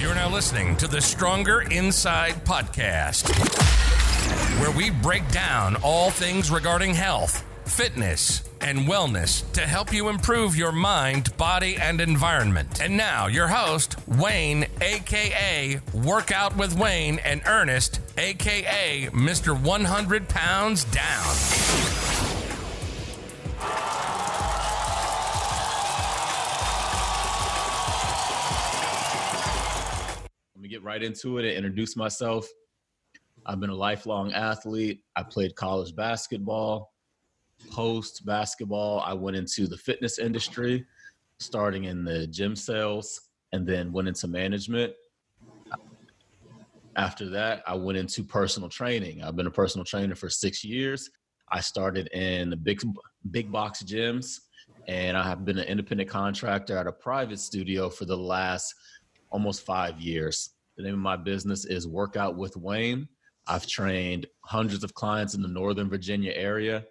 You're now listening to the Stronger Inside podcast, where we break down all things regarding health, fitness, and wellness to help you improve your mind, body, and environment. And now, your host, Wayne, aka Workout with Wayne, and Ernest, aka Mr. 100 Pounds Down. Get right into it and introduce myself. I've been a lifelong athlete. I played college basketball. Post basketball, I went into the fitness industry, starting in the gym sales, and then went into management. After that, I went into personal training. I've been a personal trainer for six years. I started in the big big box gyms, and I have been an independent contractor at a private studio for the last almost five years. The name of my business is Workout with Wayne. I've trained hundreds of clients in the Northern Virginia area.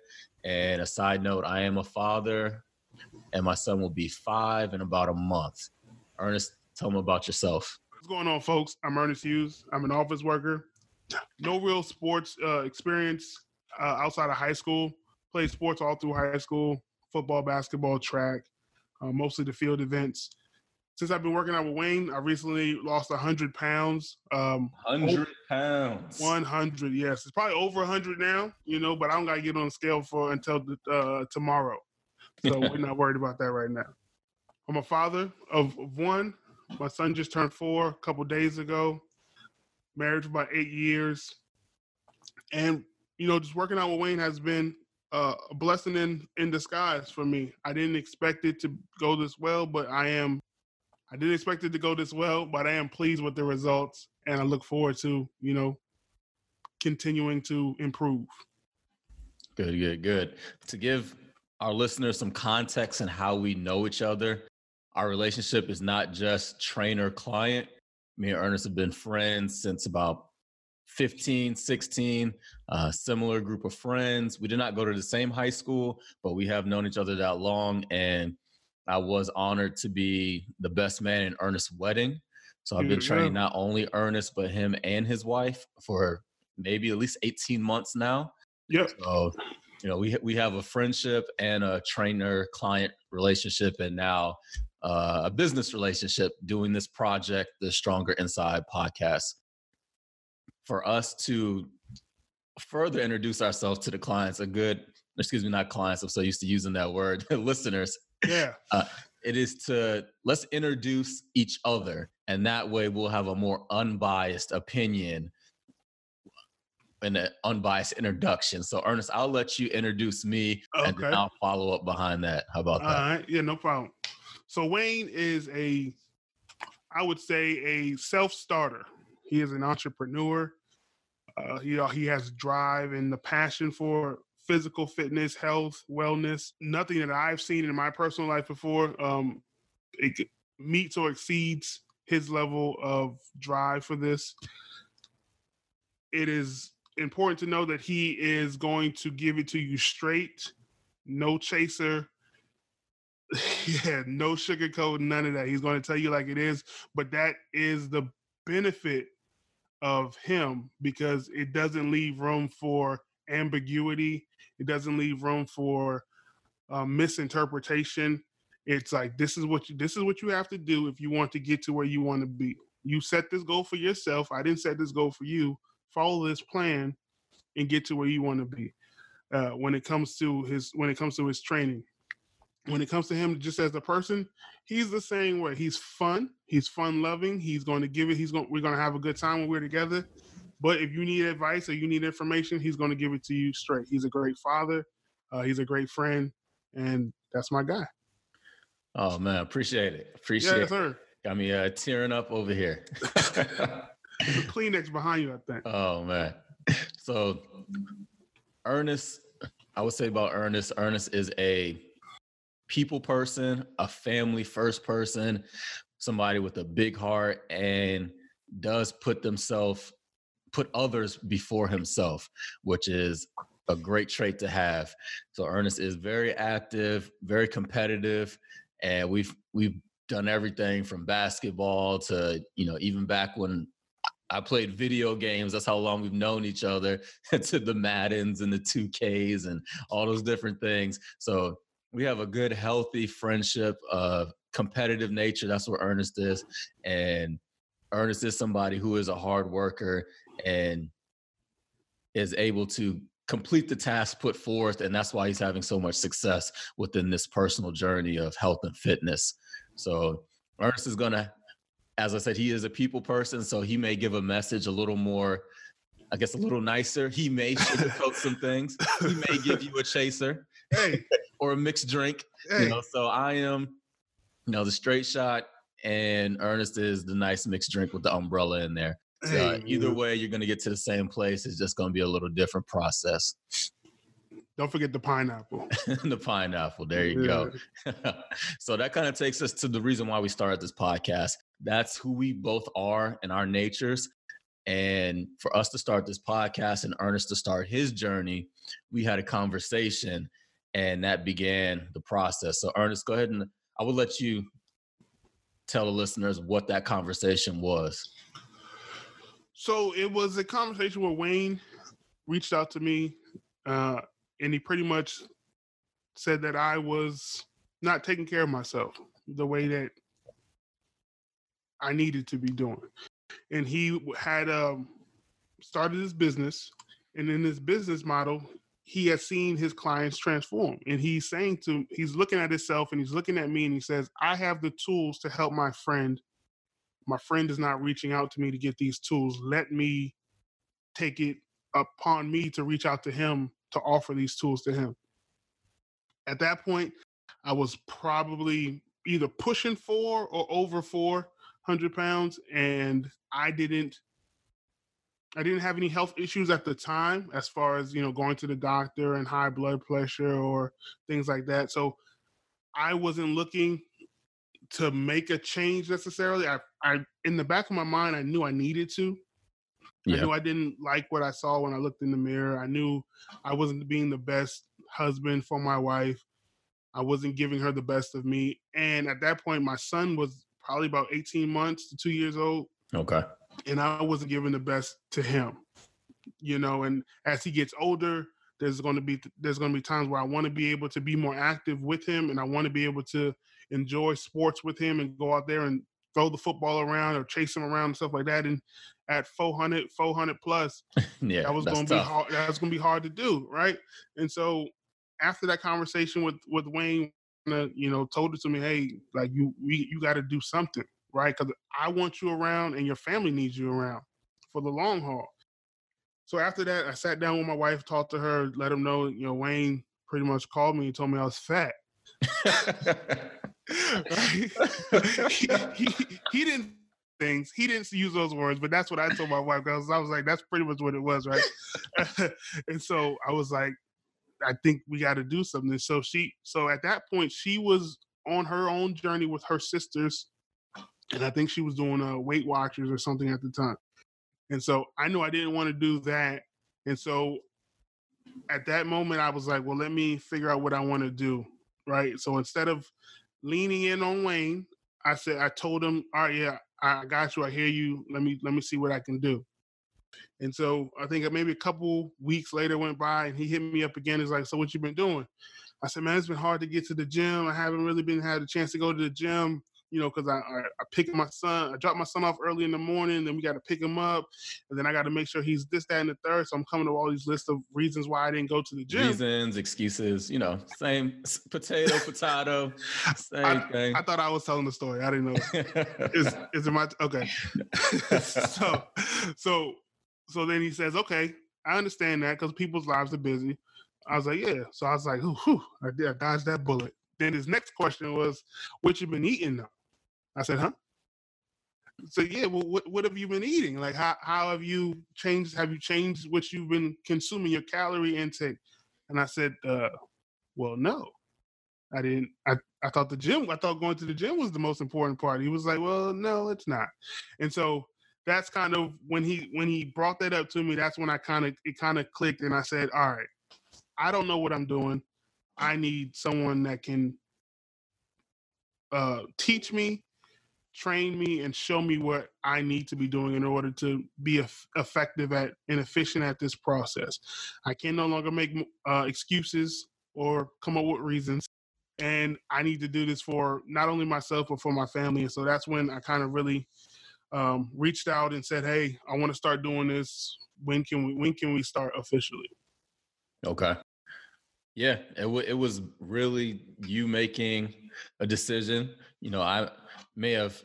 And a side note, I am a father, and my son will be five in about a month. Ernest, tell me about yourself. What's going on, folks? I'm Ernest Hughes. I'm an office worker. No real sports uh, experience uh, outside of high school. Played sports all through high school football, basketball, track, uh, mostly the field events. Since I've been working out with Wayne, I recently lost 100 pounds. Um, 100 pounds. 100, yes. It's probably over 100 now, you know, but I don't got to get on the scale for until uh, tomorrow. So we're not worried about that right now. I'm a father of, of one. My son just turned four a couple days ago. Married for about eight years. And, you know, just working out with Wayne has been uh, a blessing in, in disguise for me. I didn't expect it to go this well, but I am I didn't expect it to go this well, but I am pleased with the results, and I look forward to you know continuing to improve. Good, good, good. To give our listeners some context and how we know each other, our relationship is not just trainer client. Me and Ernest have been friends since about 15, 16, uh, similar group of friends. We did not go to the same high school, but we have known each other that long. And I was honored to be the best man in Ernest's wedding. So I've been training not only Ernest, but him and his wife for maybe at least 18 months now. Yep. So, you know, we we have a friendship and a trainer client relationship, and now uh, a business relationship doing this project, the Stronger Inside podcast. For us to further introduce ourselves to the clients, a good, excuse me, not clients, I'm so used to using that word, listeners, Yeah. it is to let's introduce each other and that way we'll have a more unbiased opinion and an unbiased introduction so ernest i'll let you introduce me and then i'll follow up behind that how about All that right. Yeah, no problem. So Wayne is a, I would say, a self-starter. He is an entrepreneur. Uh, he he has drive and the passion for physical fitness, health, wellness. Nothing that I've seen in my personal life before um, it meets or exceeds his level of drive for this. It is important to know that he is going to give it to you straight, no chaser, yeah, no sugarcoat, none of that. He's going to tell you like it is, but that is the benefit of him because it doesn't leave room for ambiguity. It doesn't leave room for uh, misinterpretation. It's like this is what you this is what you have to do if you want to get to where you want to be. You set this goal for yourself. I didn't set this goal for you. Follow this plan and get to where you want to be. Uh, when it comes to his when it comes to his training, when it comes to him just as a person, he's the same way. He's fun. He's fun loving. He's going to give it. He's going. We're going to have a good time when we're together. But if you need advice or you need information, he's going to give it to you straight. He's a great father. Uh, he's a great friend, and that's my guy. oh man appreciate it appreciate Yeah, it sir. got me uh, tearing up over here Kleenex behind you, I think. Oh man. So Ernest, I would say about Ernest, Ernest is a people person, a family first person, somebody with a big heart and does put themselves put others before himself, which is a great trait to have. So Ernest is very active, very competitive, and we've we've done everything from basketball to, you know, even back when I played video games. That's how long we've known each other to the Maddens and the 2Ks and all those different things. So we have a good, healthy friendship of competitive nature. That's what Ernest is. And Ernest is somebody who is a hard worker and is able to complete the task put forth. And that's why he's having so much success within this personal journey of health and fitness. So Ernest is going to as I said, he is a people person, so he may give a message a little more, I guess, a little nicer. He may sugarcoat some things. He may give you a chaser, hey, or a mixed drink. hey. You know, so I am, you know, the straight shot, and Ernest is the nice mixed drink with the umbrella in there. Uh, hey, either way, you're going to get to the same place. It's just going to be a little different process. Don't forget the pineapple. the pineapple. There you go. so that kind of takes us to the reason why we started this podcast. That's who we both are and our natures. And for us to start this podcast and Ernest to start his journey, we had a conversation and that began the process. So, Ernest, go ahead and I will let you tell the listeners what that conversation was. So it was a conversation where Wayne reached out to me, uh, and he pretty much said that I was not taking care of myself the way that I needed to be doing. And he had um, started his business, and in his business model, he has seen his clients transform. And he's saying to, he's looking at himself and he's looking at me, and he says, "I have the tools to help my friend my friend is not reaching out to me to get these tools. Let me take it upon me to reach out to him to offer these tools to him. At that point, I was probably either pushing four or over 400 pounds, and I didn't. I didn't have any health issues at the time, as far as you know, going to the doctor and high blood pressure or things like that. So, I wasn't looking to make a change necessarily. I, I, in the back of my mind, I knew I needed to. I knew I didn't like what I saw when I looked in the mirror. I knew I wasn't being the best husband for my wife. I wasn't giving her the best of me. And at that point, my son was probably about 18 months to two years old Okay. and I wasn't giving the best to him. You know, and as he gets older, there's going to be there's going to be times where I want to be able to be more active with him, and I want to be able to enjoy sports with him and go out there and throw the football around or chase him around and stuff like that. And at 400, 400 plus, Yeah. that was going to be hard. That was going to be hard to do, right? And so after that conversation with with Wayne, uh, you know, told it to me, hey, like you we, you got to do something, right? Because I want you around, and your family needs you around for the long haul. So after that, I sat down with my wife, talked to her, let him know, you know, Wayne pretty much called me and told me I was fat. he, he, he didn't things. He didn't use those words, but that's what I told my wife. Because I was like, that's pretty much what it was, right? and so I was like, I think we got to do something. So she, so at that point, she was on her own journey with her sisters, and I think she was doing uh, Weight Watchers or something at the time. And so I knew I didn't want to do that, and so at that moment, I was like, well, let me figure out what I want to do, right? So instead of leaning in on Wayne, I said, I told him, all right, yeah, I got you. I hear you. Let me let me see what I can do. And so I think maybe a couple weeks later went by, and he hit me up again. He's like, "So what you been doing?" I said, "Man, it's been hard to get to the gym. I haven't really been had a chance to go to the gym, you know, because I, I I pick my son. I drop my son off early in the morning, then we got to pick him up, and then I got to make sure he's this, that, and the third. So I'm coming to all these lists of reasons why I didn't go to the gym. Reasons, excuses, you know, same potato, potato, same thing. I thought I was telling the story. I didn't know. is is it my okay so so so then he says okay i understand that because people's lives are busy i was like yeah so i was like whew, I, did, I dodged that bullet then his next question was what you been eating though i said huh so yeah well what, what have you been eating like how, how have you changed have you changed what you've been consuming your calorie intake and i said uh well no i didn't i I thought the gym, I thought going to the gym was the most important part. He was like, well, no, it's not. And so that's kind of when he when he brought that up to me, that's when I kind of it kind of clicked and I said, all right, I don't know what I'm doing. I need someone that can uh, teach me, train me, and show me what I need to be doing in order to be effective at and efficient at this process. I can no longer make uh, excuses or come up with reasons. And I need to do this for not only myself, but for my family. And so that's when I kind of really um, reached out and said, "Hey, I want to start doing this. When can we? When can we start officially?" Okay. Yeah, it w- it was really you making a decision. You know, I may have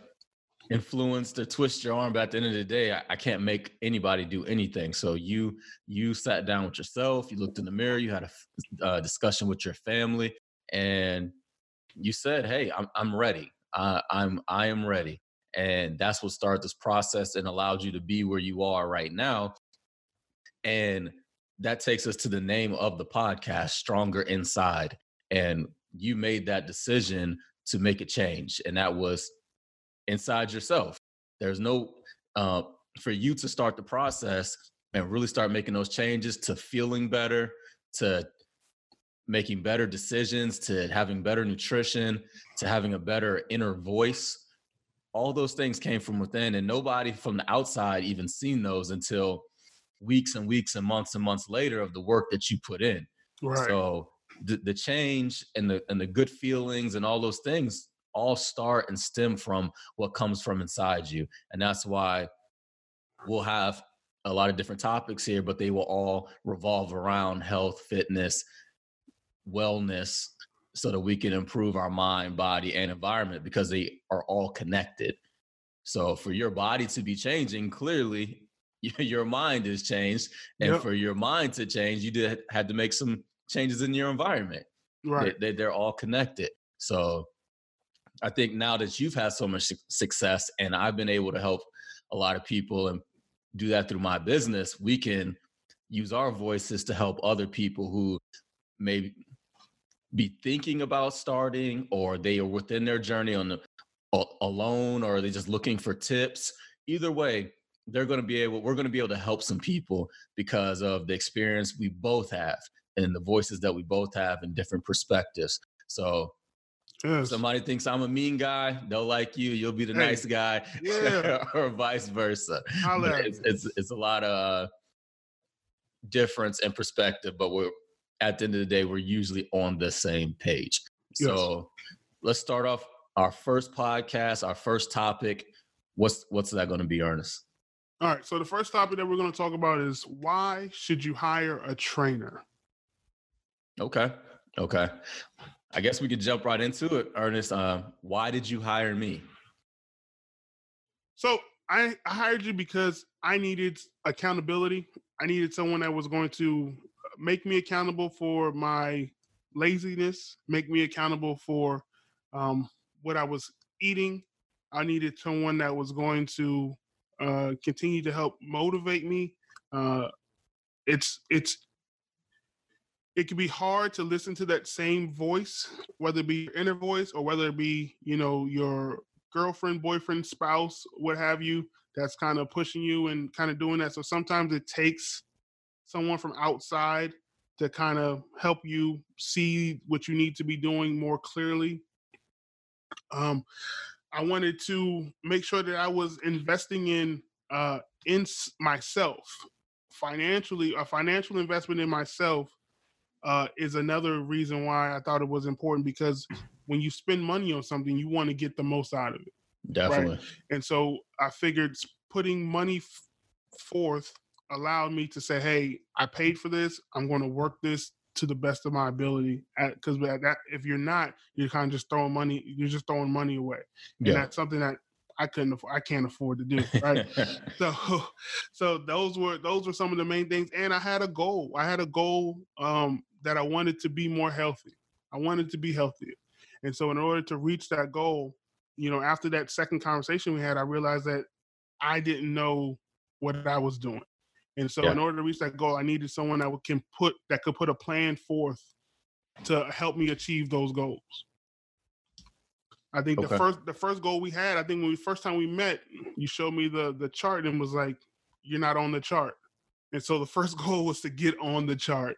influenced or twist your arm, but at the end of the day, I, I, can't make anybody do anything. So you you sat down with yourself, you looked in the mirror, you had a uh, discussion with your family, and you said, "Hey, I'm I'm ready. Uh, I'm I am ready." And that's what started this process and allowed you to be where you are right now. And that takes us to the name of the podcast, Stronger Inside. And you made that decision to make a change, and that was inside yourself. There's no, uh, for you to start the process and really start making those changes to feeling better, to making better decisions, to having better nutrition, to having a better inner voice. All those things came from within, and nobody from the outside even seen those until weeks and weeks and months and months later of the work that you put in. Right. So the, the change and the and the good feelings and all those things all start and stem from what comes from inside you. And that's why we'll have a lot of different topics here, but they will all revolve around health, fitness, wellness, so that we can improve our mind, body, and environment because they are all connected. So for your body to be changing, clearly your mind is changed. And yep. for your mind to change, you did had to make some changes in your environment. Right. They, they, are all connected. So I think now that you've had so much success and I've been able to help a lot of people and do that through my business, we can use our voices to help other people who may be thinking about starting or they are within their journey on the alone or are they're just looking for tips. Either way, they're going to be able we're going to be able to help some people because of the experience we both have and the voices that we both have and different perspectives. So Yes. Somebody thinks I'm a mean guy, they'll like you. You'll be the hey, nice guy, yeah. or vice versa. It's, it's, it's a lot of uh, difference and perspective, but we're at the end of the day, we're usually on the same page. Yes. So let's start off our first podcast, our first topic. What's what's that going to be, Ernest? All right. So the first topic that we're going to talk about is why should you hire a trainer? Okay. Okay. I guess we could jump right into it, Ernest. Uh, why did you hire me? So I, hired you because I needed accountability. I needed someone that was going to make me accountable for my laziness, make me accountable for um, what I was eating. I needed someone that was going to uh, continue to help motivate me. Uh, it's it's it can be hard to listen to that same voice, whether it be your inner voice or whether it be, you know, your girlfriend, boyfriend, spouse, what have you, that's kind of pushing you and kind of doing that. So sometimes it takes someone from outside to kind of help you see what you need to be doing more clearly. Um, I wanted to make sure that I was investing in uh, in myself financially, a financial investment in myself uh, is another reason why I thought it was important because when you spend money on something, you want to get the most out of it. Definitely. Right? And so I figured putting money f- forth allowed me to say, "Hey, I paid for this. I'm going to work this to the best of my ability." Because that, if you're not, you're kind of just throwing money. You're just throwing money away, and yeah. that's something that I couldn't afford, I can't afford to do right. so so those were those were some of the main things, and I had a goal. I had a goal um, that I wanted to be more healthy. I wanted to be healthier. And so in order to reach that goal, you know, after that second conversation we had, I realized that I didn't know what I was doing. And so yeah. in order to reach that goal, I needed someone that can put that could put a plan forth to help me achieve those goals. I think okay. the first the first goal we had, I think when we first time we met, you showed me the the chart and was like, "You're not on the chart." And so the first goal was to get on the chart.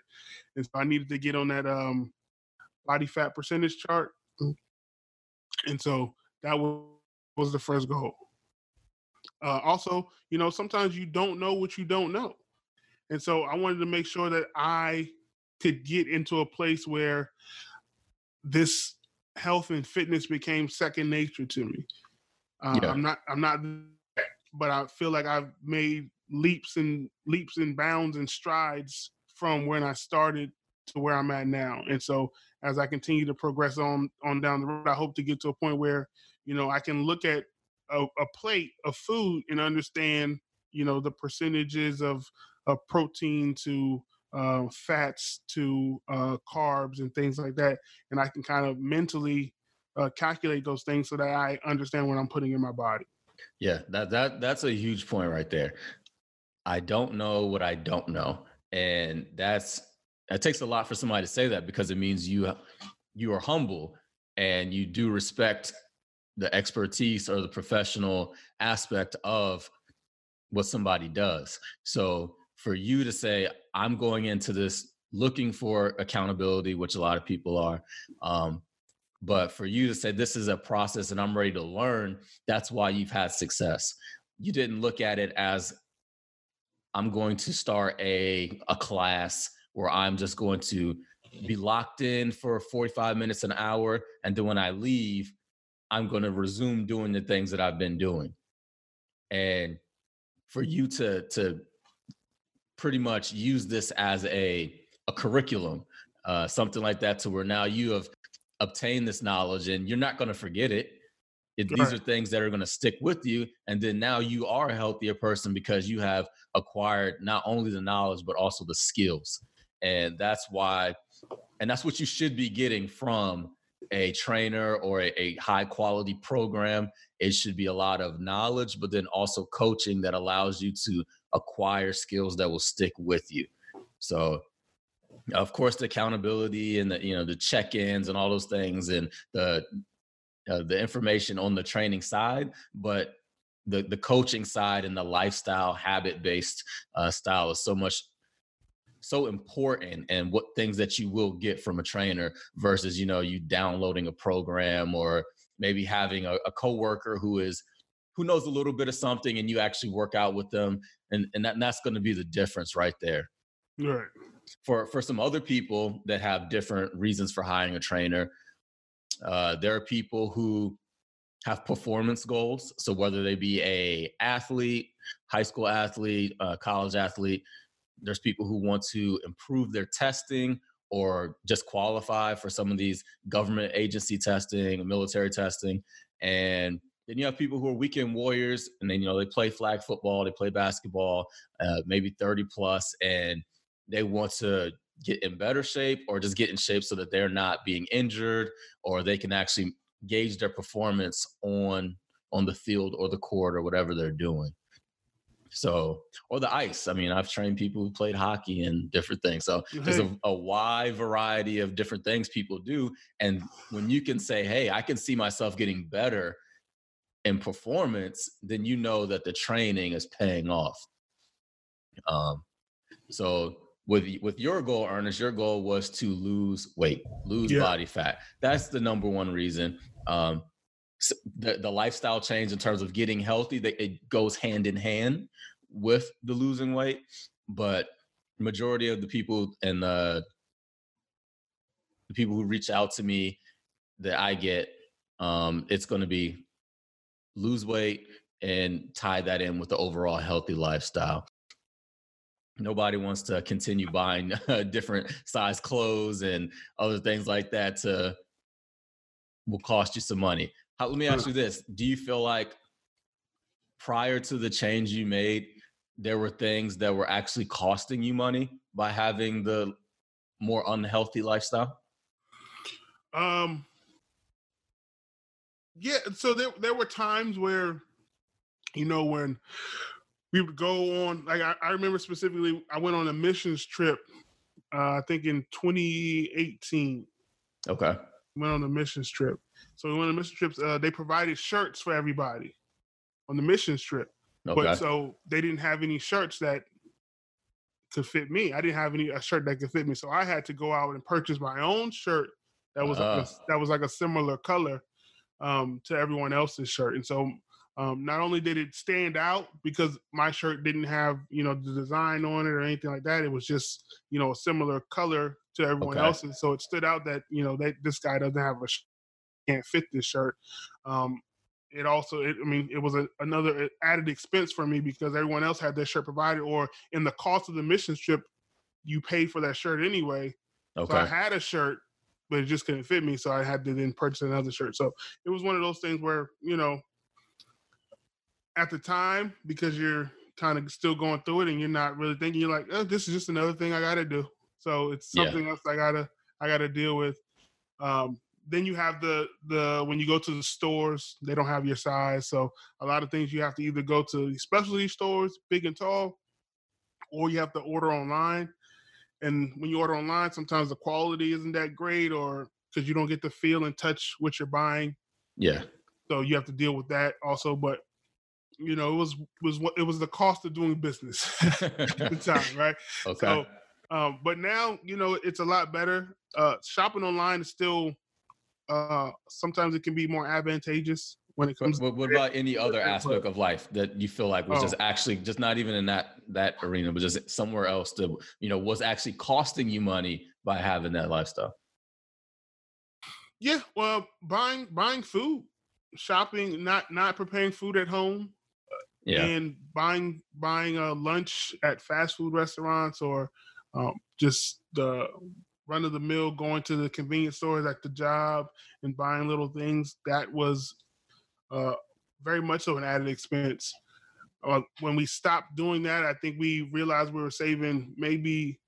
And so I needed to get on that um, body fat percentage chart. and so that was was the first goal. Uh, also, you know, sometimes you don't know what you don't know, and so I wanted to make sure that I could get into a place where this health and fitness became second nature to me. Uh, yeah. I'm not. I'm not. But I feel like I've made leaps and leaps and bounds and strides from when I started to where I'm at now. And so as I continue to progress on on down the road, I hope to get to a point where you know I can look at a, a plate of food and understand you know the percentages of of protein to uh, fats to uh, carbs and things like that, and I can kind of mentally uh, calculate those things so that I understand what I'm putting in my body. Yeah, that that that's a huge point right there. I don't know what I don't know, and that's it takes a lot for somebody to say that because it means you you are humble and you do respect the expertise or the professional aspect of what somebody does. So for you to say, I'm going into this looking for accountability, which a lot of people are, um, but for you to say this is a process and I'm ready to learn, that's why you've had success. You didn't look at it as I'm going to start a a class where I'm just going to be locked in for 45 minutes an hour and then when I leave, I'm going to resume doing the things that I've been doing. And for you to to pretty much use this as a a curriculum, uh, something like that, to where now you have obtained this knowledge and you're not going to forget it. it These are things that are going to stick with you, and then now you are a healthier person because you have acquired not only the knowledge but also the skills, and that's why, and that's what you should be getting from a trainer or a, a, high quality program, it should be a lot of knowledge, but then also coaching that allows you to acquire skills that will stick with you. So, of course, the accountability and the you know the check-ins and all those things and the uh, the information on the training side, but the the coaching side and the lifestyle habit based uh, style is so much so important and what things that you will get from a trainer versus you know you downloading a program or maybe having a, a coworker who is who knows a little bit of something and you actually work out with them and and, that, and that's going to be the difference right there. Right. For for some other people that have different reasons for hiring a trainer uh, there are people who have performance goals. So whether they be a athlete high school athlete uh, college athlete there's people who want to improve their testing or just qualify for some of these government agency testing, military testing. And then you have people who are weekend warriors and then, you know, they play flag football, they play basketball, uh, maybe 30 plus, and they want to get in better shape or just get in shape so that they're not being injured or they can actually gauge their performance on on the field or the court or whatever they're doing. So, or the ice. I mean, I've trained people who played hockey and different things. So there's a, a, wide variety of different things people do. And when you can say, hey, I can see myself getting better in performance, then you know that the training is paying off. Um, so with with your goal, Ernest, your goal was to lose weight, lose yeah. body fat. That's the number one reason. Um, the, the lifestyle change in terms of getting healthy that it goes hand in hand with the losing weight but majority of the people and the, the people who reach out to me that i get um, it's going to be lose weight and tie that in with the overall healthy lifestyle. Nobody wants to continue buying different size clothes and other things like that to will cost you some money how, let me ask you this: Do you feel like prior to the change you made, there were things that were actually costing you money by having the more unhealthy lifestyle? Um. Yeah, so there there were times where, you know, when we would go on. Like I, I remember specifically, I went on a missions trip. Uh, I think in 2018. Okay. Went on a missions trip, so we went on the mission trips. Uh, they provided shirts for everybody on the mission trip. Okay. But so they didn't have any shirts that could fit me. I didn't have any a shirt that could fit me, so I had to go out and purchase my own shirt that was uh. like a, that was like a similar color um, to everyone else's shirt. And so um, not only did it stand out because my shirt didn't have you know the design on it or anything like that, it was just you know a similar color to everyone Okay. else's. So it stood out that you know that this guy doesn't have a can't fit this shirt. Um, it also, it, I mean, it was a, another added expense for me because everyone else had their shirt provided, or in the cost of the mission trip, you paid for that shirt anyway. So I had a shirt, but it just couldn't fit me, so I had to then purchase another shirt. So it was one of those things where you know, at the time, because you're kind of still going through it and you're not really thinking, you're like, oh, this is just another thing I got to do. So it's Yeah. something else I gotta I gotta deal with. Um, then you have the the when you go to the stores, they don't have your size, so a lot of things you have to either go to specialty stores, big and tall, or you have to order online. And when you order online, sometimes the quality isn't that great, or because you don't get to feel and touch what you're buying, Yeah. so you have to deal with that also. But you know, it was was what it was the cost of doing business at the time, right? okay. So, um, but now you know it's a lot better. Uh, shopping online is still uh, sometimes it can be more advantageous when it comes. but what about any other aspect of life that you feel like was just Oh. actually just not even in that that arena, but just somewhere else to you know was actually costing you money by having that lifestyle? Yeah, well, buying buying food, shopping, not not preparing food at home, Yeah. and buying buying a lunch at fast food restaurants or um, just the run of the mill going to the convenience stores at the job and buying little things that was uh, very much so an added expense uh, when we stopped doing that i think we realized we were saving maybe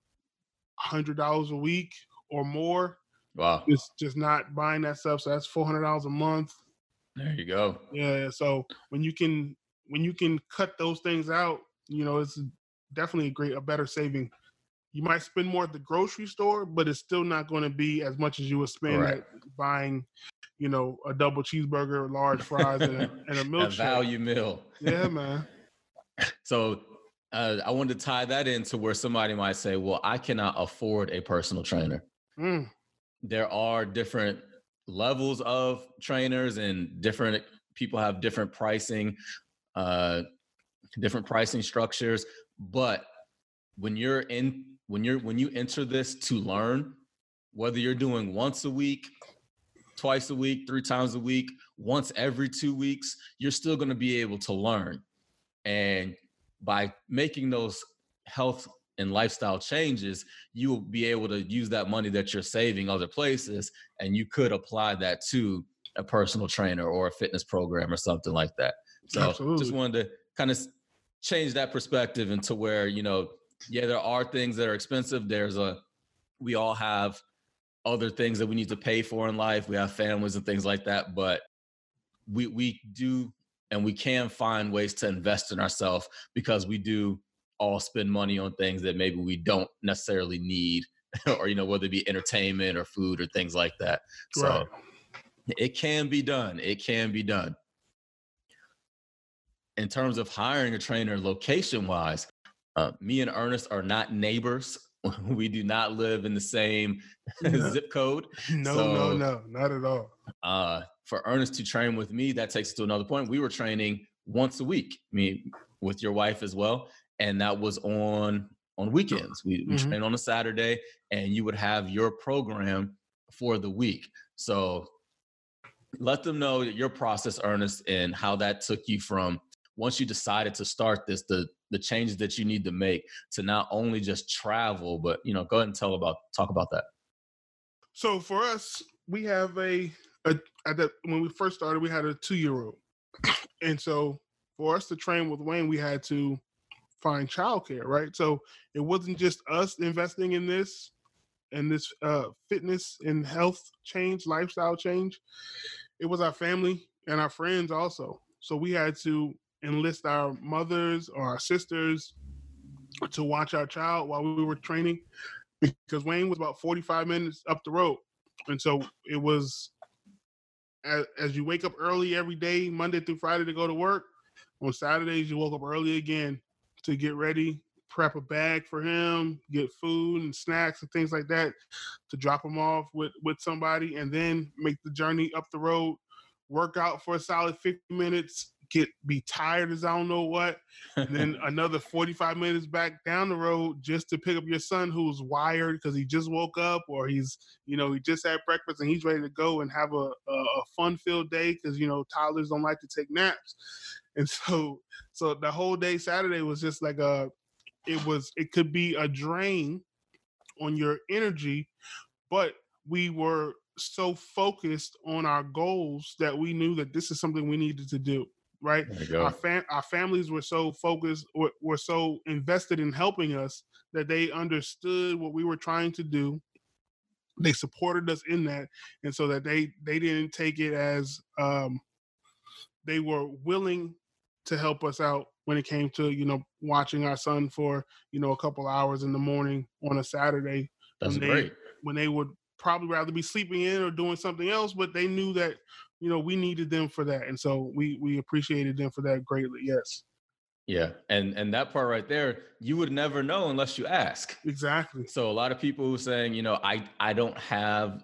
$100 a week or more Wow. just just not buying that stuff so that's $400 a month There you go. yeah. So when you can when you can cut those things out, you know, it's definitely a great a better saving. You might spend more at the grocery store, but it's still not going to be as much as you would spend Right. buying, you know, a double cheeseburger, large fries, and a, and a A milkshake. value meal. Yeah, man. So uh, I wanted to tie that into where somebody might say, "Well, I cannot afford a personal trainer." Mm, there are different levels of trainers and different people have different pricing uh different pricing structures but when you're in when you're when you enter this to learn whether you're doing once a week twice a week three times a week once every two weeks you're still going to be able to learn and by making those health and lifestyle changes you will be able to use that money that you're saving other places and you could apply that to a personal trainer or a fitness program or something like that so Absolutely. just wanted to kind of change that perspective into where you know yeah there are things that are expensive. There's a we all have other things that we need to pay for in life. We have families and things like that but we we do and we can find ways to invest in ourselves because we do all spend money on things that maybe we don't necessarily need or you know whether it be entertainment or food or things like that. So it can be done. It can be done. In terms of hiring a trainer location wise uh, me and ernest are not neighbors we do not live in the same Yeah. zip code No, So- no, no, not at all. uh, for Ernest to train with me, that takes us to another point. We were training once a week, I mean, with your wife as well, and that was on on weekends. We, we Mhm. trained on a Saturday, and you would have your program for the week. So let them know your process, Ernest, and how that took you from once you decided to start this, the the changes that you need to make to not only just travel, but you know, go ahead and tell about talk about that. So for us, we have a, a at that when we first started, we had a two year old, and so for us to train with Wayne, we had to find childcare, right? So it wasn't just us investing in this and this uh, fitness and health change, lifestyle change. It was our family and our friends also. So we had to enlist our mothers or our sisters to watch our child while we were training because Wayne was about 45 minutes up the road. And so it was as, as you wake up early every day, Monday through Friday to go to work. On Saturdays, you woke up early again to get ready, prep a bag for him, get food and snacks and things like that to drop him off with, with somebody and then make the journey up the road work out for a solid 50 minutes, get be tired as I don't know what, and then another 45 minutes back down the road just to pick up your son who's wired because he just woke up or he's you know he just had breakfast and he's ready to go and have a, a, a fun filled day because you know toddlers don't like to take naps, and so so the whole day Saturday was just like a it was it could be a drain on your energy, but we were so focused on our goals that we knew that this is something we needed to do right? Our, fam- our families were so focused were, were so invested in helping us that they understood what we were trying to do. They supported us in that and so that they they didn't take it as um they were willing to help us out when it came to you know watching our son for you know a couple hours in the morning on a saturday that's when they, great. when they would probably rather be sleeping in or doing something else, but they knew that you know we needed them for that, and so we we appreciated them for that greatly. Yes. Yeah, and and that part right there, you would never know unless you ask. Exactly. So a lot of people who saying, you know, I I don't have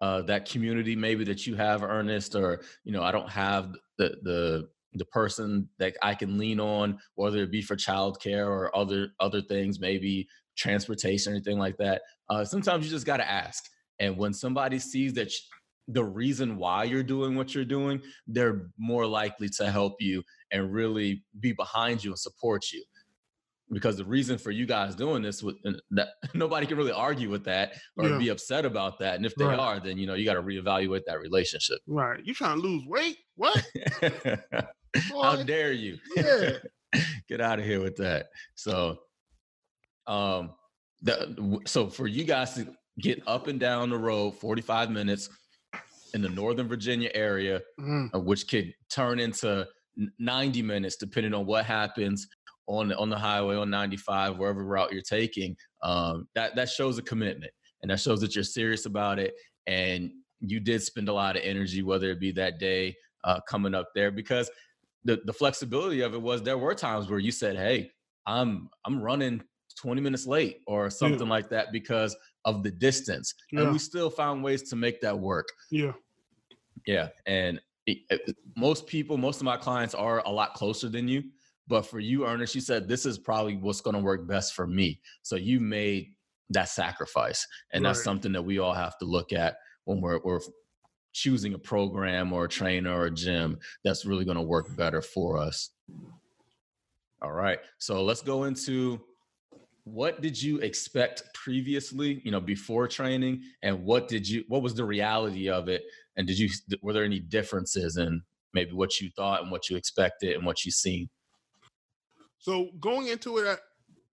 uh, that community maybe that you have, Ernest, or you know, I don't have the the the person that I can lean on, whether it be for childcare or other other things, maybe transportation, or anything like that. Uh, sometimes you just got to ask. And when somebody sees that the reason why you're doing what you're doing, they're more likely to help you and really be behind you and support you. Because the reason for you guys doing this, with that nobody can really argue with that or yeah. be upset about that. And if they right. are, then you know you got to reevaluate that relationship. Right? You trying to lose weight? What? How dare you? Yeah. Get out of here with that. So, um, the, so for you guys to get up and down the road 45 minutes in the Northern Virginia area, mm. uh, which could turn into 90 minutes depending on what happens on the, on the highway on 95, wherever route you're taking. Um, that that shows a commitment, and that shows that you're serious about it, and you did spend a lot of energy, whether it be that day uh, coming up there, because the the flexibility of it was there were times where you said, "Hey, I'm I'm running 20 minutes late or something yeah. like that because of the distance. Yeah. And we still found ways to make that work. Yeah. Yeah. And it, it, most people, most of my clients are a lot closer than you. But for you, Ernest, you said this is probably what's going to work best for me. So you made that sacrifice. And right. that's something that we all have to look at when we're, we're choosing a program or a trainer or a gym that's really going to work better for us. All right. So let's go into what did you expect previously you know before training and what did you what was the reality of it and did you were there any differences in maybe what you thought and what you expected and what you seen so going into it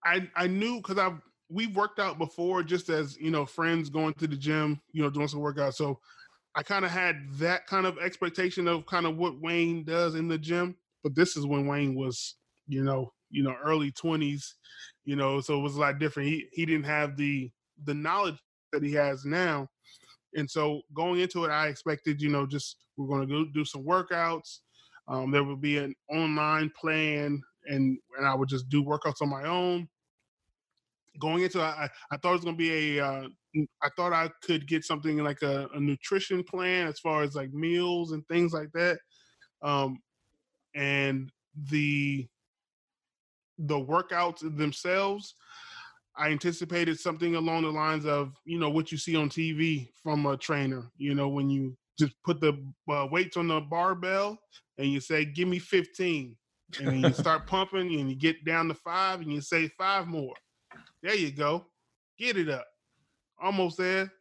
i i knew because i've we've worked out before just as you know friends going to the gym you know doing some workout so i kind of had that kind of expectation of kind of what wayne does in the gym but this is when wayne was you know you know early 20s you know, so it was a lot different. He he didn't have the the knowledge that he has now. And so going into it, I expected, you know, just we're going to go do some workouts. Um, there would be an online plan, and and I would just do workouts on my own. Going into, I I thought it was going to be a. Uh, I thought I could get something like a, a, nutrition plan as far as like meals and things like that. Um, and the the workouts themselves, I anticipated something along the lines of, you know, what you see on TV from a trainer. You know, when you just put the uh, weights on the barbell and you say, "Give me 15," and then you start pumping and you get down to five and you say five more. There you go, get it up. Almost there.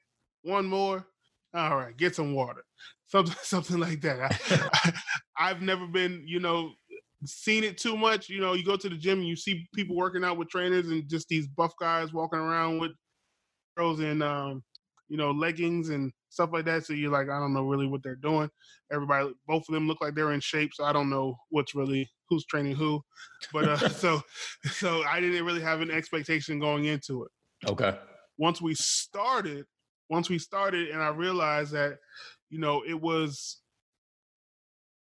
One more. All right, get some water. Something, something like that. I, I, I've never been, you know, seen it too much. You know, you go to the gym and you see people working out with trainers and just these buff guys walking around with girls in um, you know, leggings and stuff like that. So you're like, I don't know really what they're doing. Everybody, both of them look like they're in shape, so I don't know what's really who's training who. But uh, so, so I didn't really have an expectation going into it. Okay. Once we started, once we started, and I realized that, you know, it was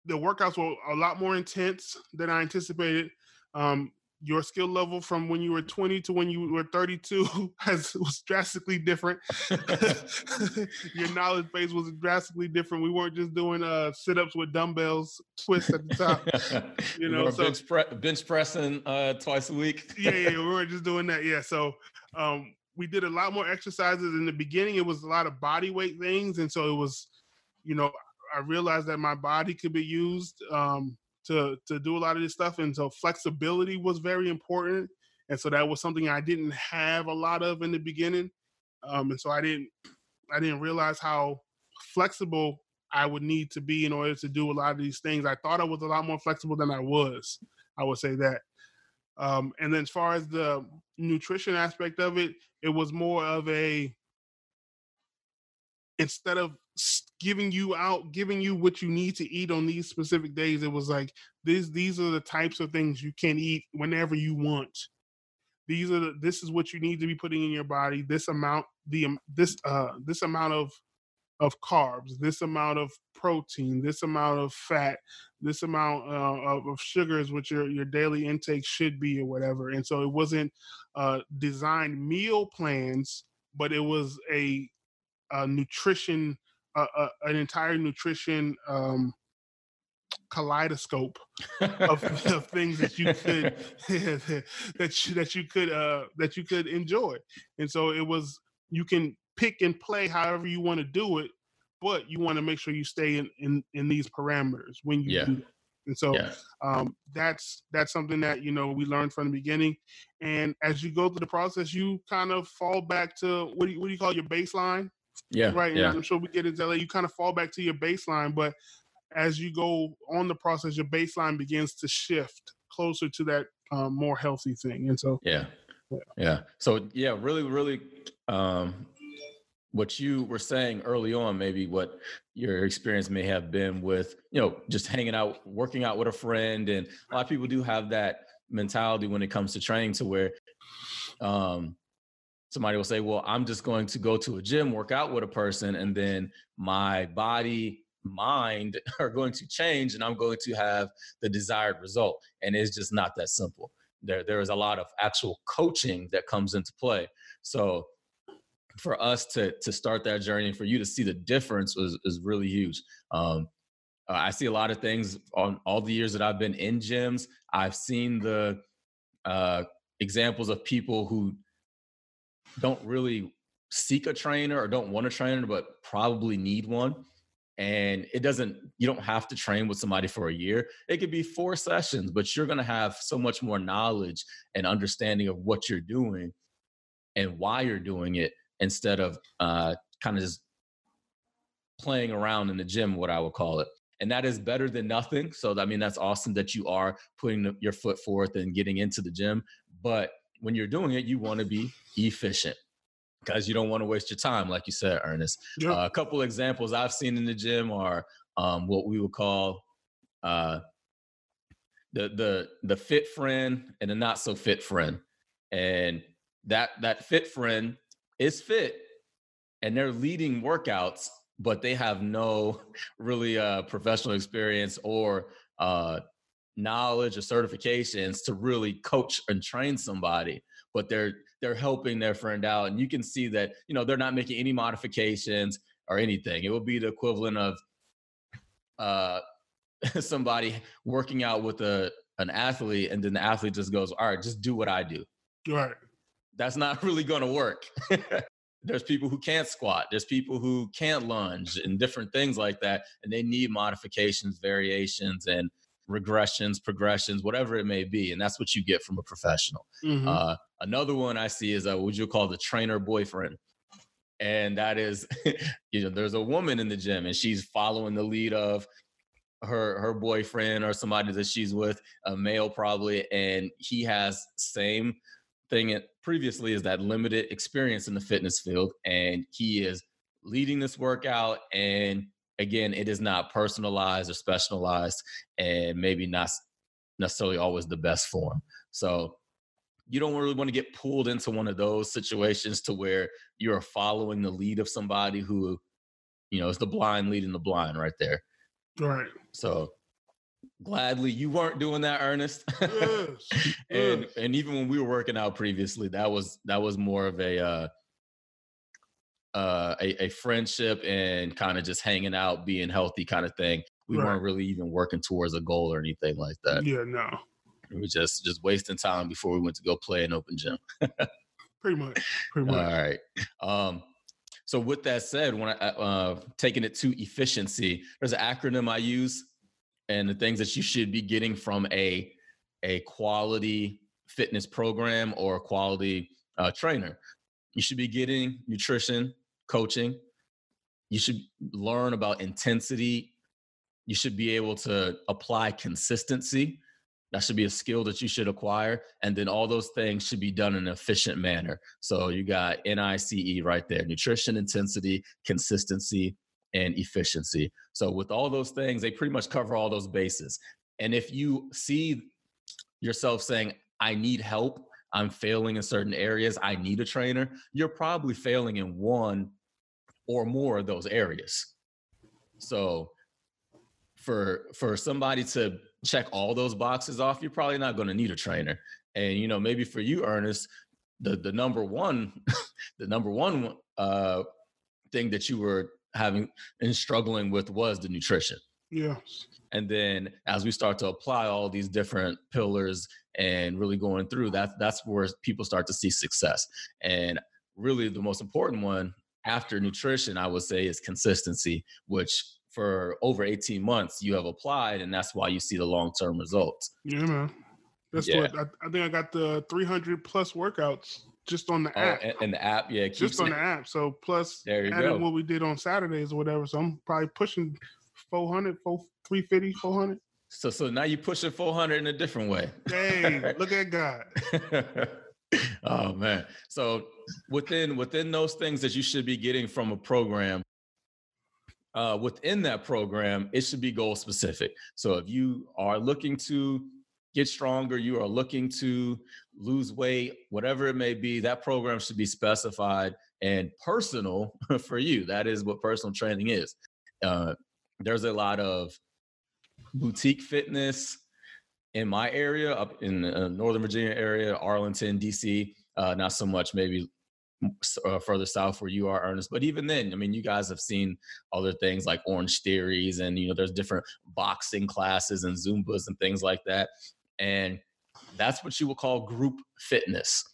the workouts were a lot more intense than I anticipated. Um, your skill level from when you were 20 to when you were 32 has was drastically different. your knowledge base was drastically different. We weren't just doing uh sit-ups with dumbbells, twists at the top. you know, so bench, pre- bench pressing uh twice a week. yeah, yeah, we weren't just doing that. Yeah, so um we did a lot more exercises in the beginning. It was a lot of body weight things, and so it was, you know, I realized that my body could be used um, to to do a lot of this stuff, and so flexibility was very important. And so that was something I didn't have a lot of in the beginning, um, and so I didn't I didn't realize how flexible I would need to be in order to do a lot of these things. I thought I was a lot more flexible than I was. I would say that. Um, and then as far as the nutrition aspect of it, it was more of a instead of giving you out giving you what you need to eat on these specific days. It was like these these are the types of things you can eat whenever you want. These are the, this is what you need to be putting in your body this amount the this uh this amount of of carbs this amount of protein this amount of fat this amount uh, of, of sugars which your your daily intake should be or whatever. And so it wasn't uh designed meal plans but it was a, a nutrition a, an entire nutrition um, kaleidoscope of, of, things that you could that you, that you could uh, that you could enjoy, and so it was you can pick and play however you want to do it, but you want to make sure you stay in in, in these parameters when you yeah. do. And so yeah. um, that's that's something that you know we learned from the beginning, and as you go through the process, you kind of fall back to what do you, what do you call your baseline? Yeah. Right. Yeah. I'm sure we get into LA. You kind of fall back to your baseline, but as you go on the process, your baseline begins to shift closer to that um, more healthy thing. And so, yeah. yeah. Yeah. So, yeah, really, really, um, what you were saying early on, maybe what your experience may have been with, you know, just hanging out, working out with a friend. And a lot of people do have that mentality when it comes to training to where, um, somebody will say, well, I'm just going to go to a gym, work out with a person, and then my body, mind are going to change and I'm going to have the desired result. And it's just not that simple. There, there is a lot of actual coaching that comes into play. So for us to to start that journey for you to see the difference was is really huge. Um, uh, I see a lot of things on all the years that I've been in gyms. I've seen the uh, examples of people who don't really seek a trainer or don't want a trainer, but probably need one. And it doesn't, you don't have to train with somebody for a year. It could be four sessions, but you're going to have so much more knowledge and understanding of what you're doing and why you're doing it instead of uh, kind of just playing around in the gym, what I would call it. And that is better than nothing. So, I mean, that's awesome that you are putting your foot forth and getting into the gym. But when you're doing it, you want to be efficient because you don't want to waste your time, like you said, Ernest. Yep. Uh, a couple examples I've seen in the gym are um, what we would call uh, the the the fit friend and the not so fit friend, and that that fit friend is fit, and they're leading workouts, but they have no really uh, professional experience or uh, knowledge or certifications to really coach and train somebody but they're they're helping their friend out. And you can see that you know they're not making any modifications or anything. It would be the equivalent of uh somebody working out with a an athlete and then the athlete just goes all right just do what i do. Right. That's not really going to work. There's people who can't squat. There's people who can't lunge and different things like that and they need modifications variations and regressions, progressions, whatever it may be. And that's what you get from a professional. Mm-hmm. Uh, another one I see is a, what you call the trainer boyfriend. And that is, you know, there's a woman in the gym and she's following the lead of her her boyfriend or somebody that she's with, a male probably, and he has same thing previously is that limited experience in the fitness field, and he is leading this workout and again, it is not personalized or specialized and maybe not necessarily always the best form. So you don't really want to get pulled into one of those situations to where you're following the lead of somebody who, you know, is the blind leading the blind right there. Right. So gladly you weren't doing that, Ernest. Yes. and yes. and even when we were working out previously, that was that was more of a uh, uh, a, a friendship and kind of just hanging out, being healthy kind of thing. We Right. weren't really even working towards a goal or anything like that. Yeah, no. We were just just wasting time before we went to go play an open gym. Pretty much. Pretty much. right. Um, so with that said, when I uh, taking it to efficiency, there's an acronym I use, and the things that you should be getting from a a quality fitness program or a quality uh, trainer. You should be getting nutrition coaching. You should learn about intensity. You should be able to apply consistency. That should be a skill that you should acquire. And then all those things should be done in an efficient manner. So you got NICE right there nutrition, intensity, consistency, and efficiency. So with all those things, they pretty much cover all those bases. And if you see yourself saying, I need help, I'm failing in certain areas, I need a trainer, you're probably failing in one or more of those areas. So for for somebody to check all those boxes off, you're probably not going to need a trainer. And you know, maybe for you, Ernest, the the number one, the number one uh, thing that you were having and struggling with was the nutrition. Yeah. And then as we start to apply all these different pillars and really going through that, that's where people start to see success. And really the most important one after nutrition, I would say, is consistency, which for over 18 months you have applied, and that's why you see the long-term results. Yeah, man. That's Yeah. what I, I think I got the 300 plus workouts just on the Oh, app. and, the app, yeah, just on it- the app. So plus There you adding go. what we did on Saturdays or whatever. So I'm probably pushing 400, 4, 350, 400. So so now you push it 400 in a different way. Hey, look at God. oh man. So within within those things that you should be getting from a program, uh, within that program, it should be goal specific. So if you are looking to get stronger, you are looking to lose weight, whatever it may be, that program should be specified and personal for you. That is what personal training is. Uh, there's a lot of boutique fitness in my area up in the northern virginia area arlington dc uh, not so much maybe uh, further south where you are ernest but even then i mean you guys have seen other things like Orangetheories and you know there's different boxing classes and zumbas and things like that and that's what you would call group fitness.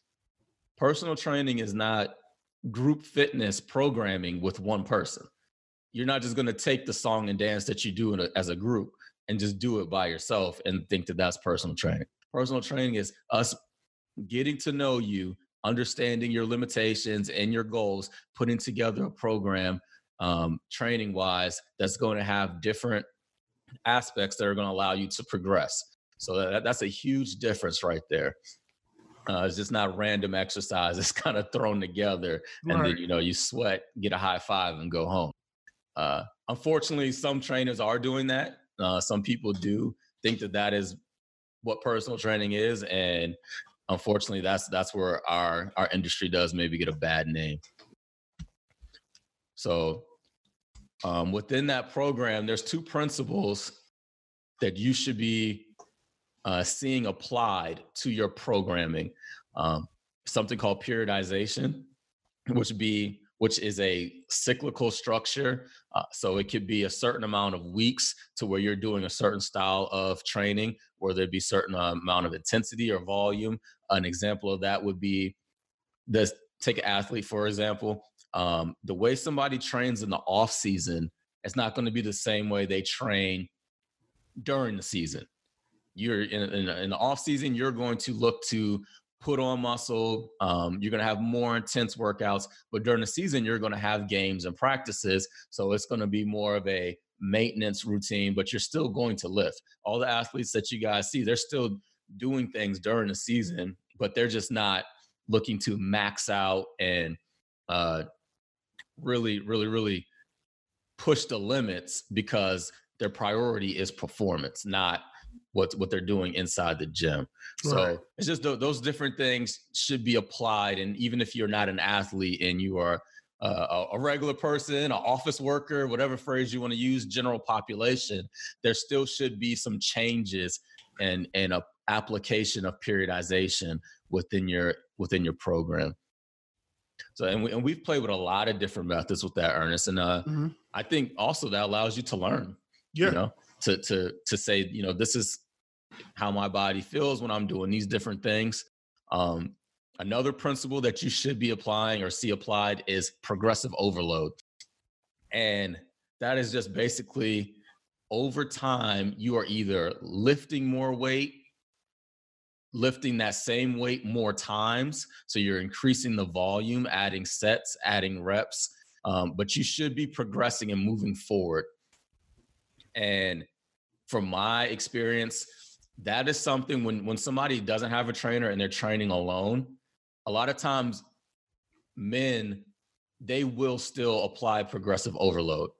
Personal training is not group fitness programming with one person. You're not just going to take the song and dance that you do a, as a group and just do it by yourself and think that that's personal training. Personal training is us getting to know you, understanding your limitations and your goals, putting together a program um, training wise that's going to have different aspects that are going to allow you to progress. So that, that's a huge difference right there. Uh, it's just not random exercise. It's kind of thrown together and then you know you sweat, get a high five, and go home. Uh, unfortunately, some trainers are doing that. Uh, some people do think that that is what personal training is, and unfortunately, that's that's where our our industry does maybe get a bad name. So, um, within that program, there's two principles that you should be uh, seeing applied to your programming. Um, something called periodization, which would be which is a cyclical structure. Uh, so it could be a certain amount of weeks to where you're doing a certain style of training, where there'd be certain uh, amount of intensity or volume. An example of that would be this. Take an athlete for example. Um, the way somebody trains in the off season, it's not going to be the same way they train during the season. You're in, in, in the off season, you're going to look to put on muscle. Um, you're going to have more intense workouts, but during the season, you're going to have games and practices. So it's going to be more of a maintenance routine, but you're still going to lift. All the athletes that you guys see, they're still doing things during the season, but they're just not looking to max out and uh, really, really, really push the limits because their priority is performance, not what what they're doing inside the gym. So Right. it's just tho- those different things should be applied. And even if you're not an athlete and you are uh, a regular person, an office worker, whatever phrase you want to use, general population, there still should be some changes and and a application of periodization within your within your program. So and, we, and we've played with a lot of different methods with that, Ernest, and uh, mm-hmm. I think also that allows you to learn. Yeah. You know, to to to say, you know, this is how my body feels when I'm doing these different things. Um, Another principle that you should be applying or see applied is progressive overload. And that is just basically over time, you are either lifting more weight, lifting that same weight more times. So you're increasing the volume, adding sets, adding reps, um, but you should be progressing and moving forward. And from my experience, that is something when when somebody doesn't have a trainer and they're training alone, a lot of times men they will still apply progressive overload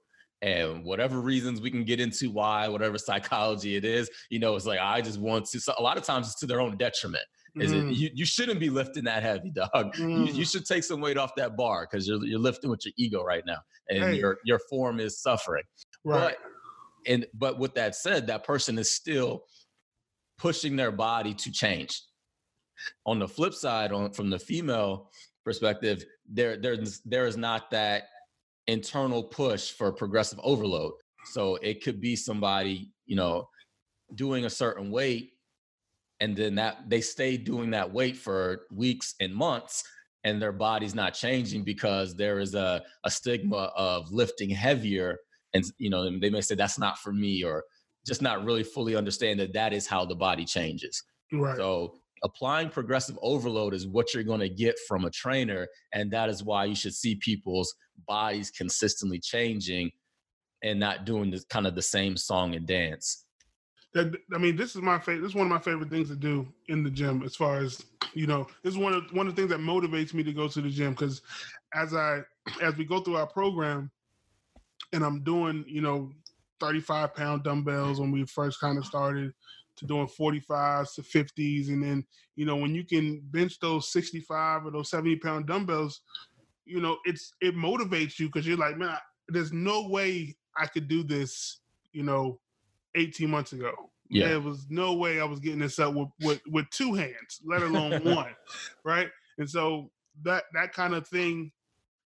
and whatever reasons we can get into why whatever psychology it is you know it's like i just want to so a lot of times it's to their own detriment is mm. it you, you shouldn't be lifting that heavy dog mm. you, you, should take some weight off that bar because you're, you're lifting with your ego right now and hey. your your form is suffering right but, and but with that said that person is still pushing their body to change on the flip side, on from the female perspective, there there's there is not that internal push for progressive overload. So it could be somebody, you know, doing a certain weight and then that they stay doing that weight for weeks and months and their body's not changing because there is a, a stigma of lifting heavier and you know they may say that's not for me or just not really fully understand that that is how the body changes. Right. So applying progressive overload is what you're going to get from a trainer and that is why you should see people's bodies consistently changing and not doing this kind of the same song and dance. That i mean this is my favorite this is one of my favorite things to do in the gym as far as you know this is one of one of the things that motivates me to go to the gym because as i as we go through our program and i'm doing you know 35 pound dumbbells when we first kind of started to doing 45s to 50s. And then, you know, when you can bench those 65 or those 70 pound dumbbells, you know, it's it motivates you because you're like, man, there's no way I could do this, you know, 18 months ago. Yeah. There was no way I was getting this up with, with, with two hands, let alone one. Right. And so that that kind of thing,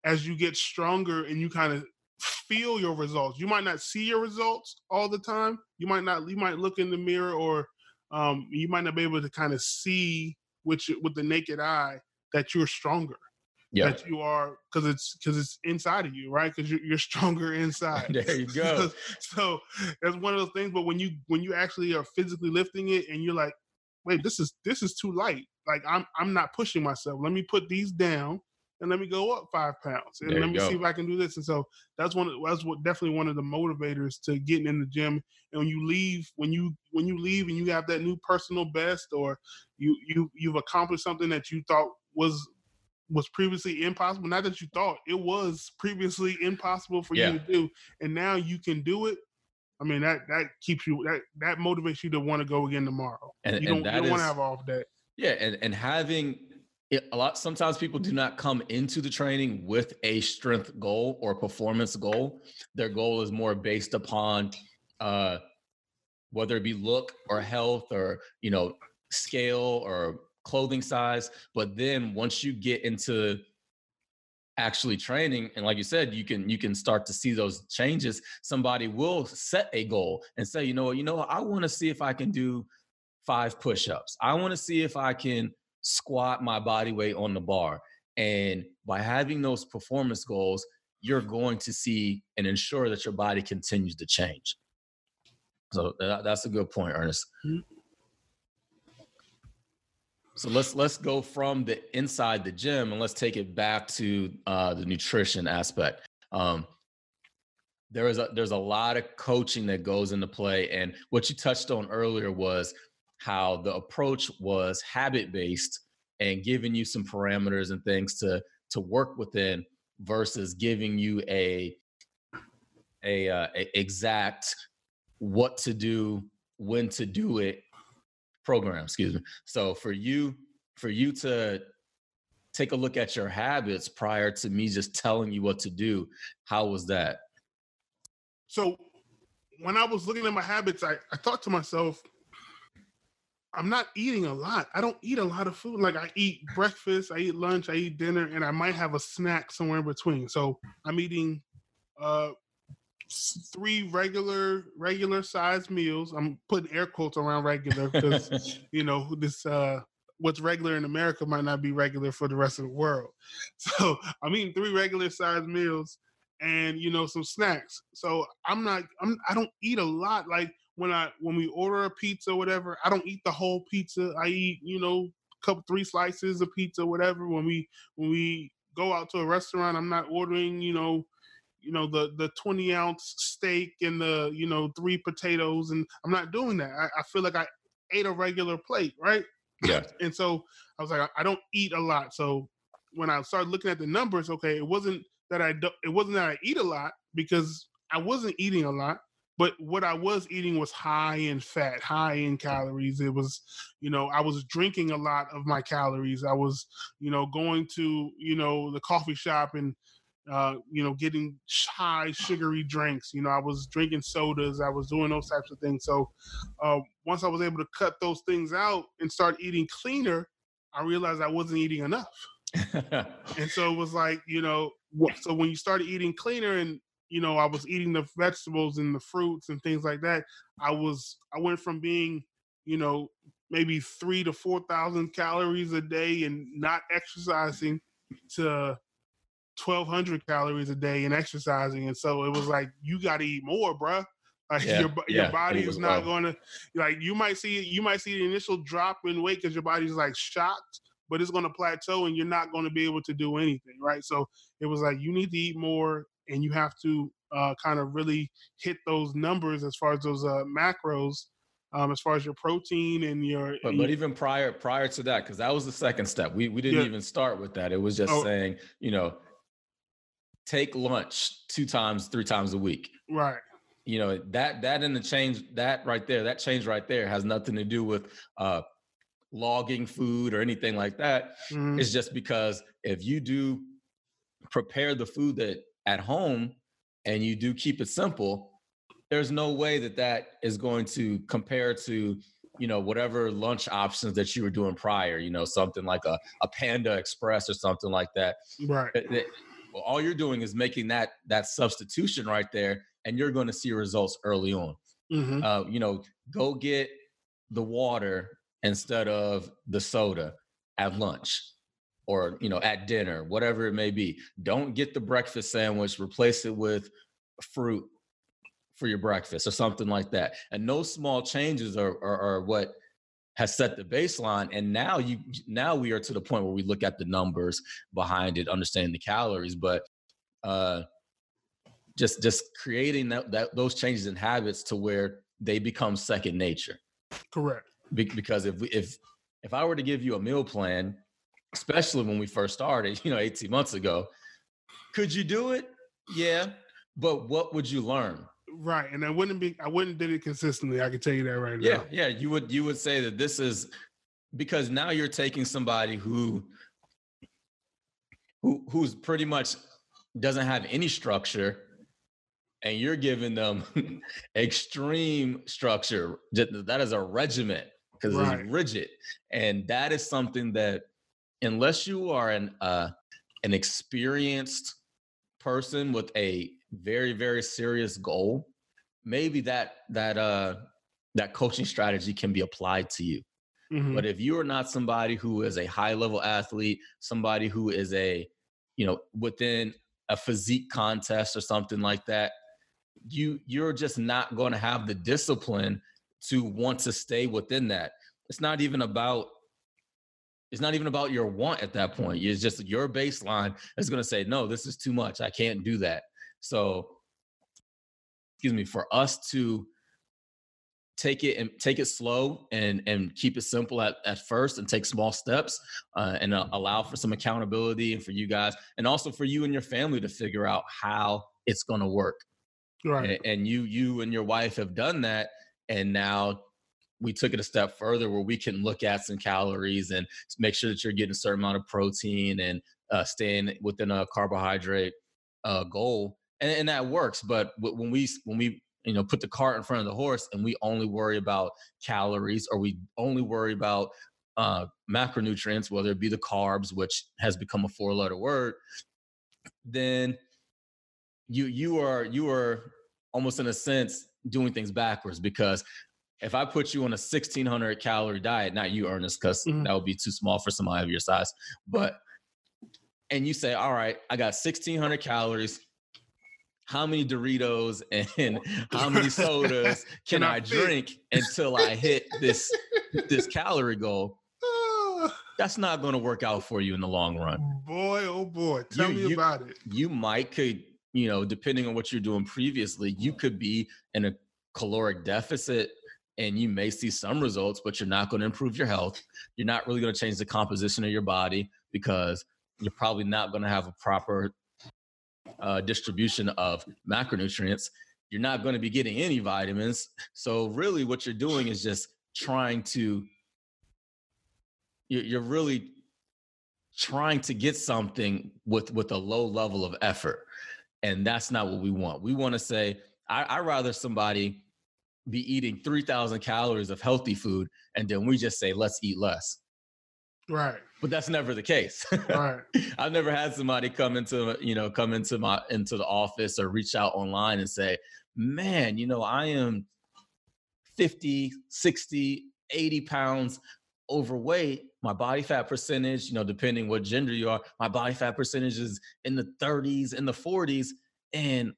as you get stronger and you kind of feel your results. You might not see your results all the time. You might not. You might look in the mirror, or um, you might not be able to kind of see with with the naked eye that you're stronger. Yeah. That you are because it's because it's inside of you, right? Because you're, you're stronger inside. there you go. so, so that's one of those things. But when you when you actually are physically lifting it, and you're like, wait, this is this is too light. Like I'm I'm not pushing myself. Let me put these down and let me go up five pounds and there let me go. see if I can do this. And so that's one. Of, that's what definitely one of the motivators to getting in the gym. And when you leave, when you when you leave and you have that new personal best, or you you you've accomplished something that you thought was was previously impossible. Not that you thought it was previously impossible for yeah. you to do, and now you can do it. I mean that that keeps you that that motivates you to want to go again tomorrow. And you don't, you don't want to have off that. Yeah, and and having it, a lot sometimes people do not come into the training with a strength goal or performance goal. Their goal is more based upon uh, whether it be look or health or you know scale or clothing size. But then once you get into actually training and like you said you can you can start to see those changes somebody will set a goal and say you know you know i want to see if i can do five push-ups. I want to see if i can squat my body weight on the bar. And by having those performance goals, you're going to see and ensure that your body continues to change. So that, that's a good point, Ernest. Mm-hmm. So let's let's go from the inside the gym and let's take it back to uh, the nutrition aspect. Um, there is a there's a lot of coaching that goes into play, and what you touched on earlier was how the approach was habit based and giving you some parameters and things to to work within versus giving you a a, uh, a exact what to do when to do it program excuse me so for you for you to take a look at your habits prior to me just telling you what to do. How was that? So when I was looking at my habits, I, I thought to myself, I'm not eating a lot. I don't eat a lot of food. Like I eat breakfast, I eat lunch, I eat dinner, and I might have a snack somewhere in between. So I'm eating uh three regular regular size meals. I'm putting air quotes around regular because you know this uh what's regular in America might not be regular for the rest of the world. So I'm eating three regular size meals and you know some snacks. So I'm not I'm I don't eat a lot. Like when I when we order a pizza or whatever, I don't eat the whole pizza. I eat, you know, a couple three slices of pizza, or whatever. When we when we go out to a restaurant, I'm not ordering, you know, you know, the the 20 ounce steak and the, you know, three potatoes and I'm not doing that. I, I feel like I ate a regular plate, right? Yeah. and so I was like, I don't eat a lot. So when I started looking at the numbers, okay, it wasn't that I do, it wasn't that I eat a lot because I wasn't eating a lot, but what I was eating was high in fat, high in calories. It was, you know, I was drinking a lot of my calories. I was, you know, going to, you know, the coffee shop and uh, you know, getting high sugary drinks. You know, I was drinking sodas. I was doing those types of things. So uh, once I was able to cut those things out and start eating cleaner, I realized I wasn't eating enough. and so it was like, you know, so when you started eating cleaner and you know, I was eating the vegetables and the fruits and things like that. I was I went from being, you know, maybe three to four thousand calories a day and not exercising to 1200 calories a day and exercising and so it was like you got to eat more bruh like yeah, your, your body is not going to like you might see you might see the initial drop in weight because your body's like shocked but it's going to plateau and you're not going to be able to do anything right so it was like you need to eat more and you have to uh, kind of really hit those numbers as far as those uh, macros um, as far as your protein and your but, but even prior prior to that because that was the second step we we didn't yeah. even start with that it was just oh. saying you know take lunch two times three times a week right you know that that and the change that right there that change right there has nothing to do with uh logging food or anything like that mm-hmm. it's just because if you do prepare the food that at home and you do keep it simple, there's no way that that is going to compare to you know whatever lunch options that you were doing prior you know something like a, a panda express or something like that. Right. Well, all you're doing is making that that substitution right there and you're going to see results early on. Mm-hmm. uh, you know go get the water instead of the soda at lunch or you know at dinner whatever it may be don't get the breakfast sandwich replace it with fruit for your breakfast or something like that. And those small changes are, are, are what has set the baseline and now you now we are to the point where we look at the numbers behind it understanding the calories but uh just just creating that, that those changes in habits to where they become second nature. Correct. Be- because if we if if i were to give you a meal plan especially when we first started, you know, 18 months ago. Could you do it? Yeah. But what would you learn? Right. And I wouldn't be I wouldn't did it consistently. I can tell you that right yeah, now. Yeah. Yeah. You would you would say that this is because now you're taking somebody who who who's pretty much doesn't have any structure and you're giving them extreme structure that is a regiment because right. it's rigid and that is something that unless you are an uh, an experienced person with a very very serious goal, maybe that that uh that coaching strategy can be applied to you. Mm-hmm. But if you are not somebody who is a high level athlete, somebody who is a you know within a physique contest or something like that, you you're just not going to have the discipline to want to stay within that. It's not even about it's not even about your want at that point. It's just your baseline is going to say, no, this is too much. I can't do that. So, excuse me, for us to take it and take it slow and and keep it simple at, at first and take small steps uh, and uh, allow for some accountability and for you guys and also for you and your family to figure out how it's going to work right and, and you you and your wife have done that and now we took it a step further where we can look at some calories and make sure that you're getting a certain amount of protein and uh, staying within a carbohydrate uh, goal, and, and that works. But when we when we you know put the cart in front of the horse and we only worry about calories or we only worry about uh, macronutrients, whether it be the carbs, which has become a four letter word, then you you are you are almost in a sense doing things backwards because if I put you on a 1600 calorie diet, not you, Ernest, because mm-hmm. that would be too small for somebody of your size, but and you say, all right, I got 1600 calories. How many Doritos and how many sodas can, can I, I drink until I hit this this calorie goal? That's not going to work out for you in the long run. Boy, oh boy, tell you, me you, about it. You might could, you know, depending on what you're doing previously, you could be in a caloric deficit and you may see some results, but you're not going to improve your health. You're not really going to change the composition of your body because you're probably not going to have a proper uh, distribution of macronutrients. You're not going to be getting any vitamins. So, really, what you're doing is just trying to, you're really trying to get something with with a low level of effort and that's not what we want we want to say I, I rather somebody be eating 3000 calories of healthy food and then we just say let's eat less. Right. But that's never the case. Right. I've never had somebody come into you know come into my into the office or reach out online and say man you know i am 50 60 80 pounds overweight. My body fat percentage you know depending what gender you are my body fat percentage is in the 30s in the 40s and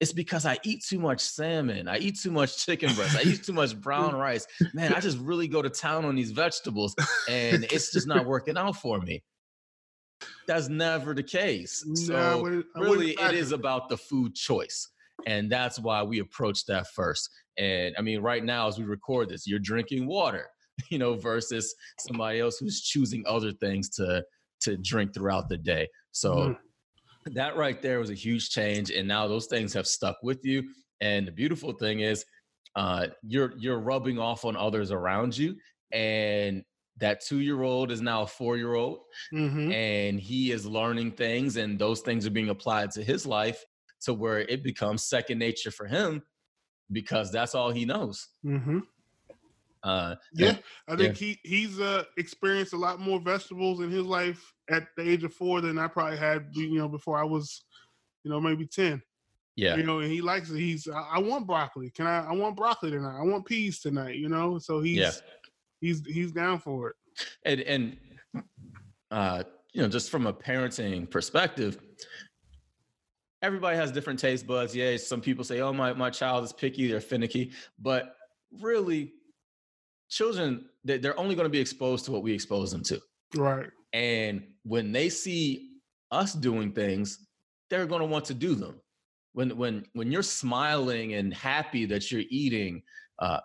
it's because I eat too much salmon. I eat too much chicken breast. I eat too much brown rice. Man, I just really go to town on these vegetables and it's just not working out for me. That's never the case. So I really it is about the food choice. And that's why we approach that first. And I mean, right now, as we record this, you're drinking water, you know, versus somebody else who's choosing other things to to drink throughout the day. So mm that right there was a huge change and now those things have stuck with you and the beautiful thing is uh, you're you're rubbing off on others around you and that two year old is now a four year old mm-hmm. and he is learning things and those things are being applied to his life to where it becomes second nature for him because that's all he knows mm-hmm. Uh, yeah, I think yeah. he he's uh, experienced a lot more vegetables in his life at the age of four than I probably had, you know, before I was, you know, maybe ten. Yeah, you know, and he likes it. He's I, I want broccoli. Can I? I want broccoli tonight. I want peas tonight. You know, so he's yeah. he's he's down for it. And and uh, you know, just from a parenting perspective, everybody has different taste buds. Yeah, some people say, "Oh, my my child is picky, they're finicky," but really children they're only going to be exposed to what we expose them to. Right. And when they see us doing things they're going to want to do them. When when when you're smiling and happy that you're eating uh,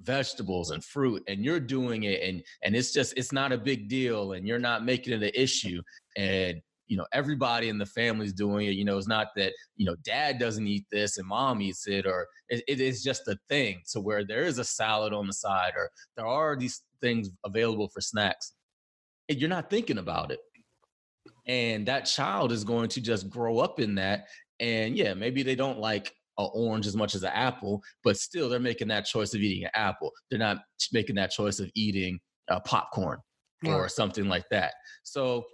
vegetables and fruit and you're doing it and and it's just it's not a big deal and you're not making it an issue and you know everybody in the family's doing it you know it's not that you know dad doesn't eat this and mom eats it or it, it is just a thing to where there is a salad on the side or there are these things available for snacks and you're not thinking about it. And that child is going to just grow up in that and yeah maybe they don't like an orange as much as an apple but still they're making that choice of eating an apple. They're not making that choice of eating uh, popcorn or something like that. So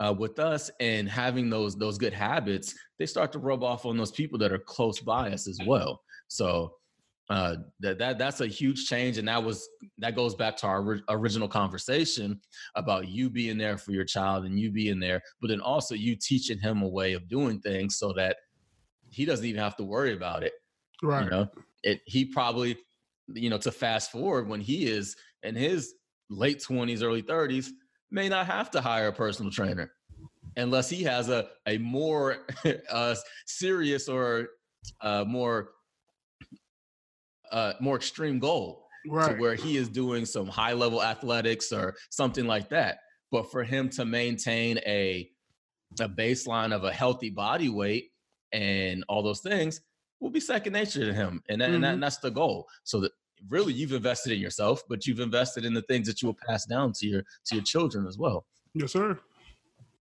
uh, with us and having those those good habits, they start to rub off on those people that are close by us as well. So uh, that that that's a huge change, and that was that goes back to our original conversation about you being there for your child and you being there, but then also you teaching him a way of doing things so that he doesn't even have to worry about it. Right. You know, it he probably you know to fast forward when he is in his late twenties, early thirties may not have to hire a personal trainer unless he has a, a more uh, serious or uh, more uh, more extreme goal right. to where he is doing some high level athletics or something like that. But for him to maintain a a baseline of a healthy body weight and all those things will be second nature to him, and, that, mm-hmm. and, that, and that's the goal. So that really you've invested in yourself, but you've invested in the things that you will pass down to your to your children as well. Yes, sir.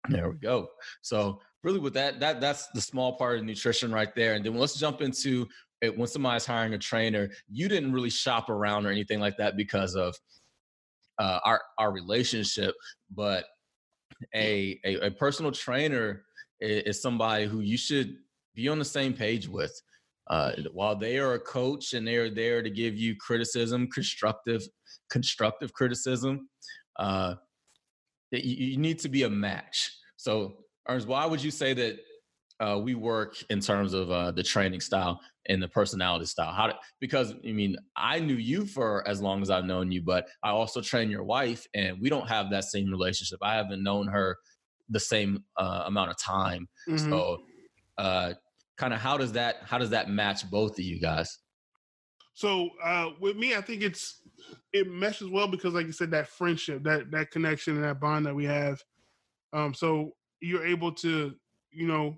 There we go. So really with that, that that's the small part of nutrition right there. And then let's jump into it when somebody's hiring a trainer, you didn't really shop around or anything like that because of uh, our our relationship, but a, a, a personal trainer is, is, somebody who you should be on the same page with. Uh, while they are a coach and they're there to give you criticism, constructive constructive criticism, uh, you, you need to be a match. So, Ernest, why would you say that uh, we work in terms of uh, the training style and the personality style? How? because I mean, I knew you for as long as I've known you, but I also train your wife, and we don't have that same relationship. I haven't known her the same uh, amount of time. Mm-hmm. So, uh, kind of, how does that how does that match both of you guys? So uh, with me, I think it's it meshes well because, like you said, that friendship, that that connection, and that bond that we have. Um, so you're able to, you know,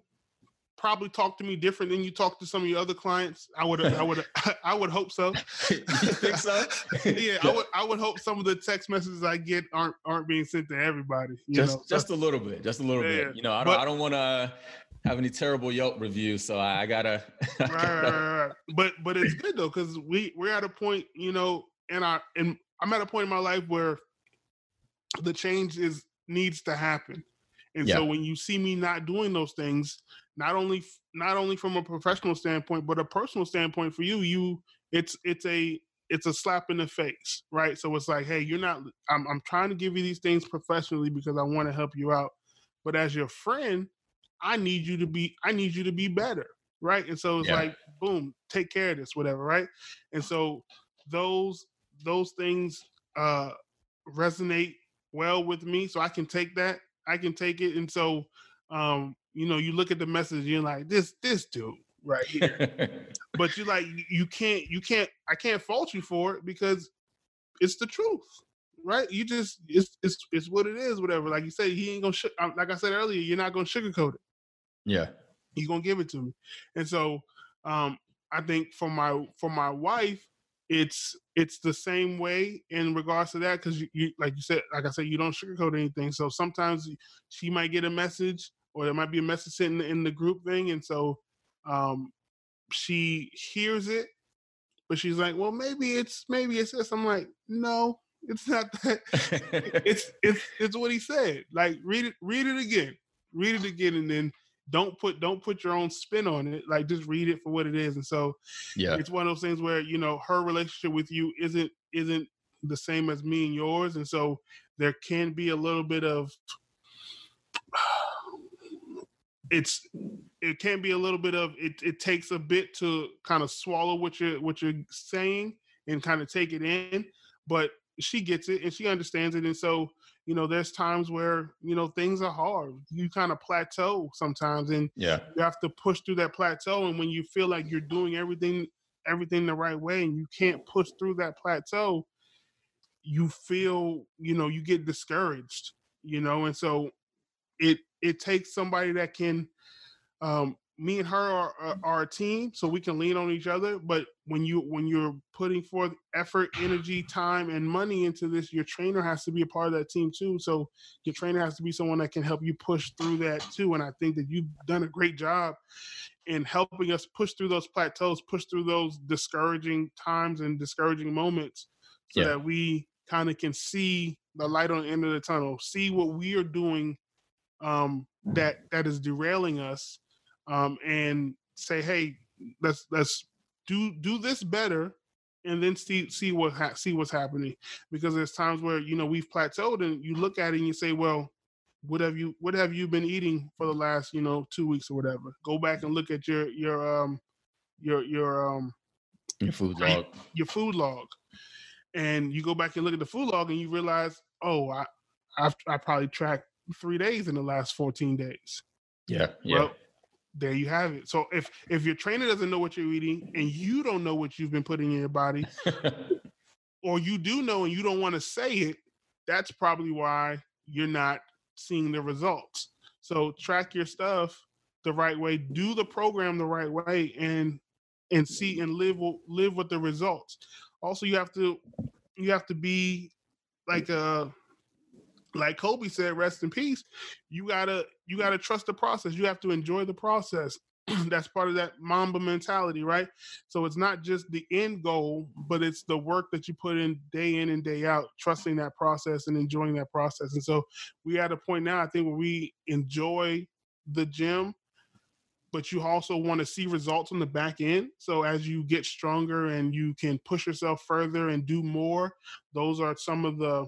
probably talk to me different than you talk to some of your other clients. I would, I would, I would hope so. you think so? yeah, I would, I would hope some of the text messages I get aren't aren't being sent to everybody. just, know? just a little bit, just a little yeah, bit. You know, I don't, but, I don't want to have any terrible Yelp reviews, so I, I gotta. I gotta right, right, right, But, but it's good though because we we're at a point, you know, and I and I'm at a point in my life where the change is needs to happen. And yeah. so when you see me not doing those things, not only not only from a professional standpoint, but a personal standpoint for you, you it's it's a it's a slap in the face, right? So it's like, hey, you're not. I'm I'm trying to give you these things professionally because I want to help you out, but as your friend, I need you to be I need you to be better, right? And so it's yeah. like, boom, take care of this, whatever, right? And so those those things uh resonate well with me, so I can take that I can take it. And so, um, you know, you look at the message, you're like, this, this dude right here. but you like, you can't, you can't, I can't fault you for it because it's the truth, right? You just, it's, it's, it's what it is, whatever. Like you say, he ain't gonna, sh- um, like I said earlier, you're not gonna sugarcoat it. Yeah. He's gonna give it to me. And so, um, I think for my, for my wife, it's it's the same way in regards to that because you, you, like you said like i said you don't sugarcoat anything. So sometimes she might get a message or there might be a message in the, in the group thing and so um she hears it but she's like well maybe it's maybe it's this. I'm like no it's not that. It's it's it's what he said. Like read it read it again. Read it again and then don't put don't put your own spin on it like just read it for what it is and so yeah. it's one of those things where you know her relationship with you isn't isn't the same as me and yours and so there can be a little bit of it's it can be a little bit of it it takes a bit to kind of swallow what you're what you're saying and kind of take it in but she gets it and she understands it and so you know there's times where you know things are hard. You kind of plateau sometimes and yeah. you have to push through that plateau and when you feel like you're doing everything everything the right way and you can't push through that plateau you feel you know you get discouraged you know and so it it takes somebody that can um me and her are, are, are, a team so we can lean on each other but when you when you're putting forth effort energy time and money into this your trainer has to be a part of that team too so your trainer has to be someone that can help you push through that too and i think that you've done a great job in helping us push through those plateaus push through those discouraging times and discouraging moments so yeah. that we kind of can see the light on the end of the tunnel see what we are doing um, that that is derailing us um, and say, hey, let's let's do do this better, and then see see what ha- see what's happening. Because there's times where you know we've plateaued, and you look at it and you say, well, what have you what have you been eating for the last you know two weeks or whatever? Go back and look at your your um your your um your food log your food log, and you go back and look at the food log, and you realize, oh, I I've I probably tracked three days in the last 14 days. Yeah. Yeah. Well, there you have it. So if if your trainer doesn't know what you're eating and you don't know what you've been putting in your body, or you do know and you don't want to say it, that's probably why you're not seeing the results. So track your stuff the right way, do the program the right way, and and see and live live with the results. also you have to you have to be like uh like Kobe said, rest in peace. You gotta you gotta trust the process. You have to enjoy the process. That's part of that Mamba mentality, right? So it's not just the end goal, but it's the work that you put in day in and day out, trusting that process and enjoying that process. And so we at a point now, I think, where we enjoy the gym, but you also want to see results on the back end. So as you get stronger and you can push yourself further and do more, those are some of the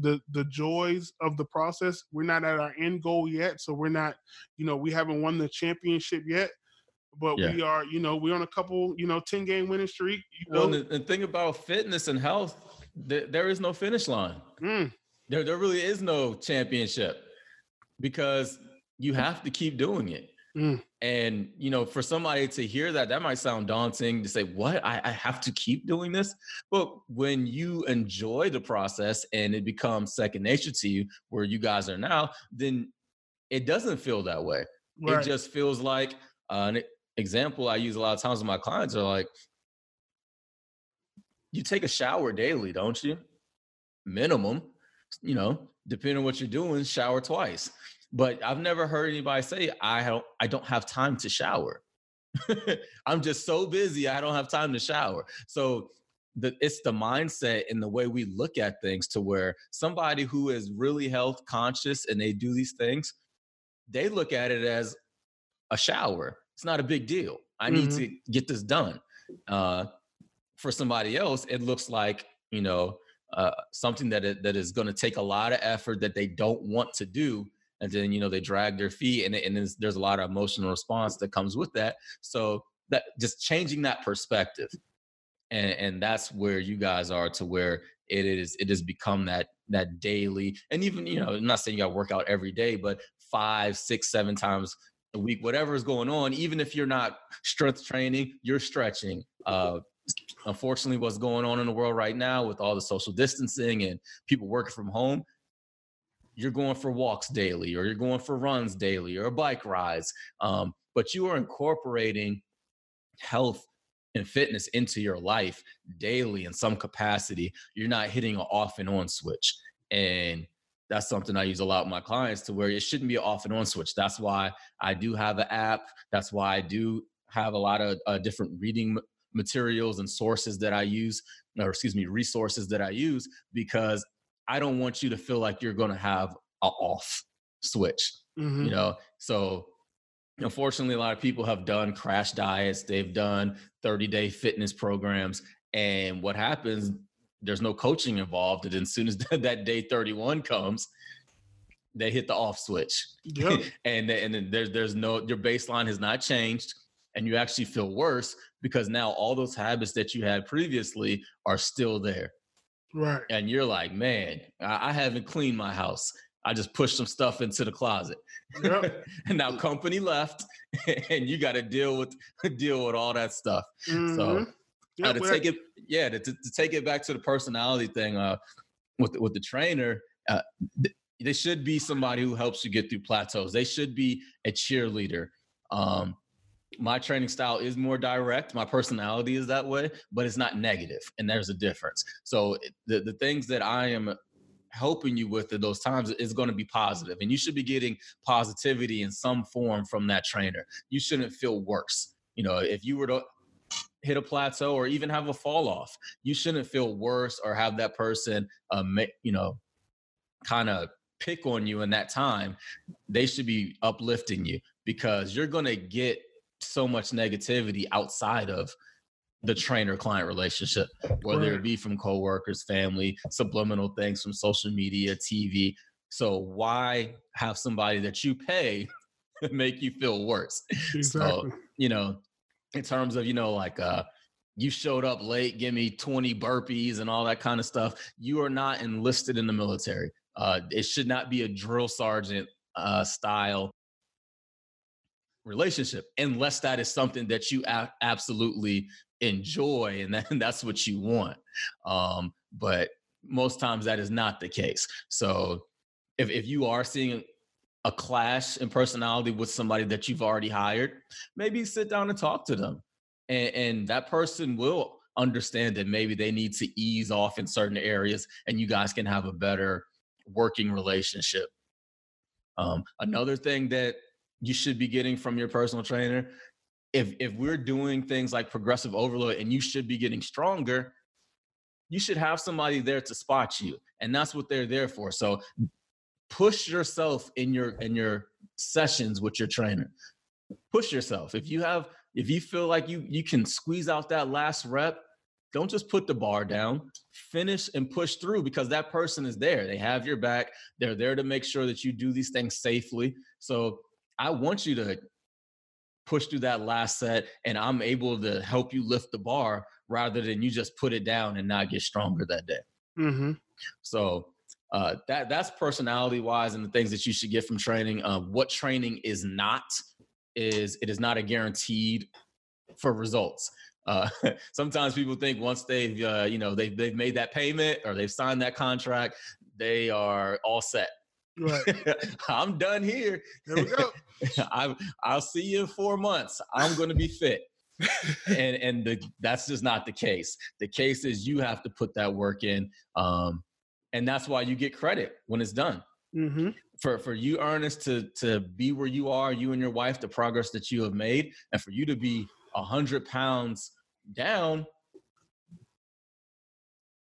the the joys of the process. We're not at our end goal yet, so we're not, you know, we haven't won the championship yet, but Yeah. we are, you know, we're on a couple, you know, ten game winning streak. You Well, know, and the, the thing about fitness and health, th- there is no finish line. mm, There, there really is no championship because you have to keep doing it. Mm. And you know, for somebody to hear that, that might sound daunting to say, "What? I, I have to keep doing this?" But when you enjoy the process and it becomes second nature to you, where you guys are now, then it doesn't feel that way. right. It just feels like uh, an example I use a lot of times with my clients are like, you take a shower daily, don't you? Minimum, you know, depending on what you're doing, shower twice. But I've never heard anybody say I don't I don't have time to shower. I'm just so busy I don't have time to shower. So the, it's the mindset and the way we look at things to where somebody who is really health conscious and they do these things, they look at it as a shower. It's not a big deal. I need Mhm. to get this done. Uh, for somebody else, it looks like you know uh, something that it, that is going to take a lot of effort that they don't want to do, and then you know they drag their feet, and, and there's, a lot of emotional response that comes with that. So that just changing that perspective, and and that's where you guys are to where it is it has become that that daily, and even you know I'm not saying you got to work out every day, but five, six, seven times a week, whatever is going on, even if you're not strength training, you're stretching. Uh, unfortunately, what's going on in the world right now with all the social distancing and people working from home, you're going for walks daily, or you're going for runs daily, or bike rides. Um, but you are incorporating health and fitness into your life daily in some capacity. You're not hitting an off and on switch. And that's something I use a lot with my clients to where it shouldn't be an off and on switch. That's why I do have an app. That's why I do have a lot of uh, different reading materials and sources that I use, or excuse me, resources that I use, because I don't want you to feel like you're going to have a off switch mhm. you know so unfortunately a lot of people have done crash diets they've done 30 day fitness programs and what happens there's no coaching involved and as soon as that day 31 comes they hit the off switch Yep. and then- and there's there's no your baseline has not changed and you actually feel worse because now all those habits that you had previously are still there right. and you're like man i, I haven't cleaned my house i just pushed some stuff into the closet Yep. and now company left and you got to deal with deal with all that stuff Mhm. uh, Yep, to take it yeah to, to take it back to the personality thing uh with the, with the trainer uh th- they should be somebody who helps you get through plateaus they should be a cheerleader um my training style is more direct my personality is that way but it's not negative and there's a difference. So the, the things that i am helping you with at those times is going to be positive and you should be getting positivity in some form from that trainer. You shouldn't feel worse. You know if you were to hit a plateau or even have a fall off you shouldn't feel worse or have that person uh, ma- you know kind of pick on you in that time. They should be uplifting you because you're going to get so much negativity outside of the trainer client relationship whether it be from coworkers family subliminal things from social media tv so why have somebody that you pay make you feel worse exactly. you know, in terms of, you know, like uh you showed up late, give me 20 burpees and all that kind of stuff. You are not enlisted in the military. Uh it should not be a drill sergeant uh style relationship unless that is something that you a- absolutely enjoy and, that, that's what you want. Um but most times that is not the case. So if if you are seeing a clash in personality with somebody that you've already hired, maybe sit down and talk to them. And, and that person will understand that maybe they need to ease off in certain areas and you guys can have a better working relationship. Um, another thing that you should be getting from your personal trainer. If if we're doing things like progressive overload and you should be getting stronger you should have somebody there to spot you and that's what they're there for. So push yourself in your in your sessions with your trainer. Push yourself. If you have if you feel like you you can squeeze out that last rep don't just put the bar down. Finish and push through because that person is there. They have your back. They're there to make sure that you do these things safely. So i want you to push through that last set and i'm able to help you lift the bar rather than you just put it down and not get stronger that day Mm-hmm. so uh, that that's personality wise and the things that you should get from training. Uh, what training is not is it is not a guaranteed for results. Uh, sometimes people think once they've uh, you know they've they've made that payment or they've signed that contract, they are all set. Right. I'm done here. There we go. I, I'll see you in four months. I'm going to be fit. and and the, that's just not the case. The case is you have to put that work in, um, and that's why you get credit when it's done. Mm-hmm. For for you, Ernest, to to be where you are, you and your wife, the progress that you have made, and for you to be a hundred pounds down.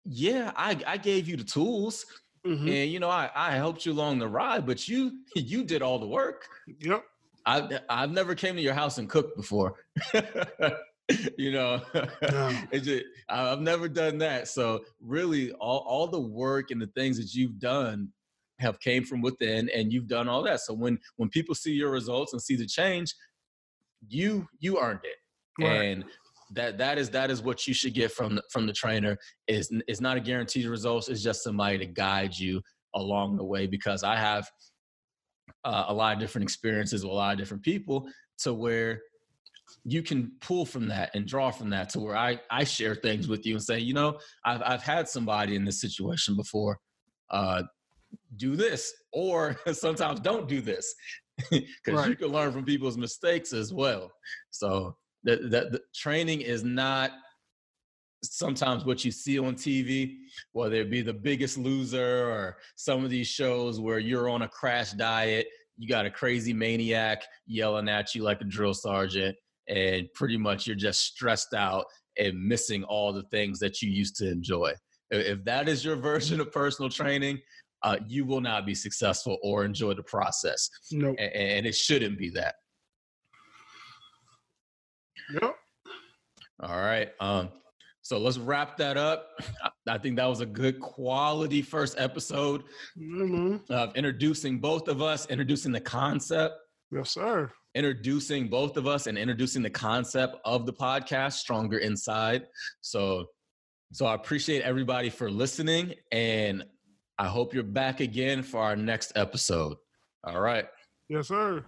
Yeah, I I gave you the tools, Mm-hmm. and you know I I helped you along the ride, but you you did all the work. Yep. I I've never came to your house and cooked before. you know, No. it's just, I've never done that. So really, all all the work and the things that you've done have came from within, and you've done all that. So when when people see your results and see the change, you you earned it, Right. and that that is that is what you should get from the, from the trainer. is It's not a guaranteed results. It's just somebody to guide you along the way. Because I have uh, a lot of different experiences with a lot of different people to where you can pull from that and draw from that to where I, I share things with you and say, you know, I've, I've had somebody in this situation before. Uh, do this, or sometimes don't do this, because you can learn from people's mistakes as well. So that the, the training is not sometimes what you see on TV, whether it be the biggest loser or some of these shows where you're on a crash diet, you got a crazy maniac yelling at you like a drill sergeant, and pretty much you're just stressed out and missing all the things that you used to enjoy. If that is your version of personal training, uh, you will not be successful or enjoy the process. Nope. A- And it shouldn't be that. Yep. All right. Um, so let's wrap that up. I- think that was a good quality first episode Mm-hmm. of introducing both of us, introducing the concept, Yes, sir. introducing both of us, and introducing the concept of the podcast, Stronger Inside. So, so I appreciate everybody for listening, and I hope you're back again for our next episode. All right. Yes, sir.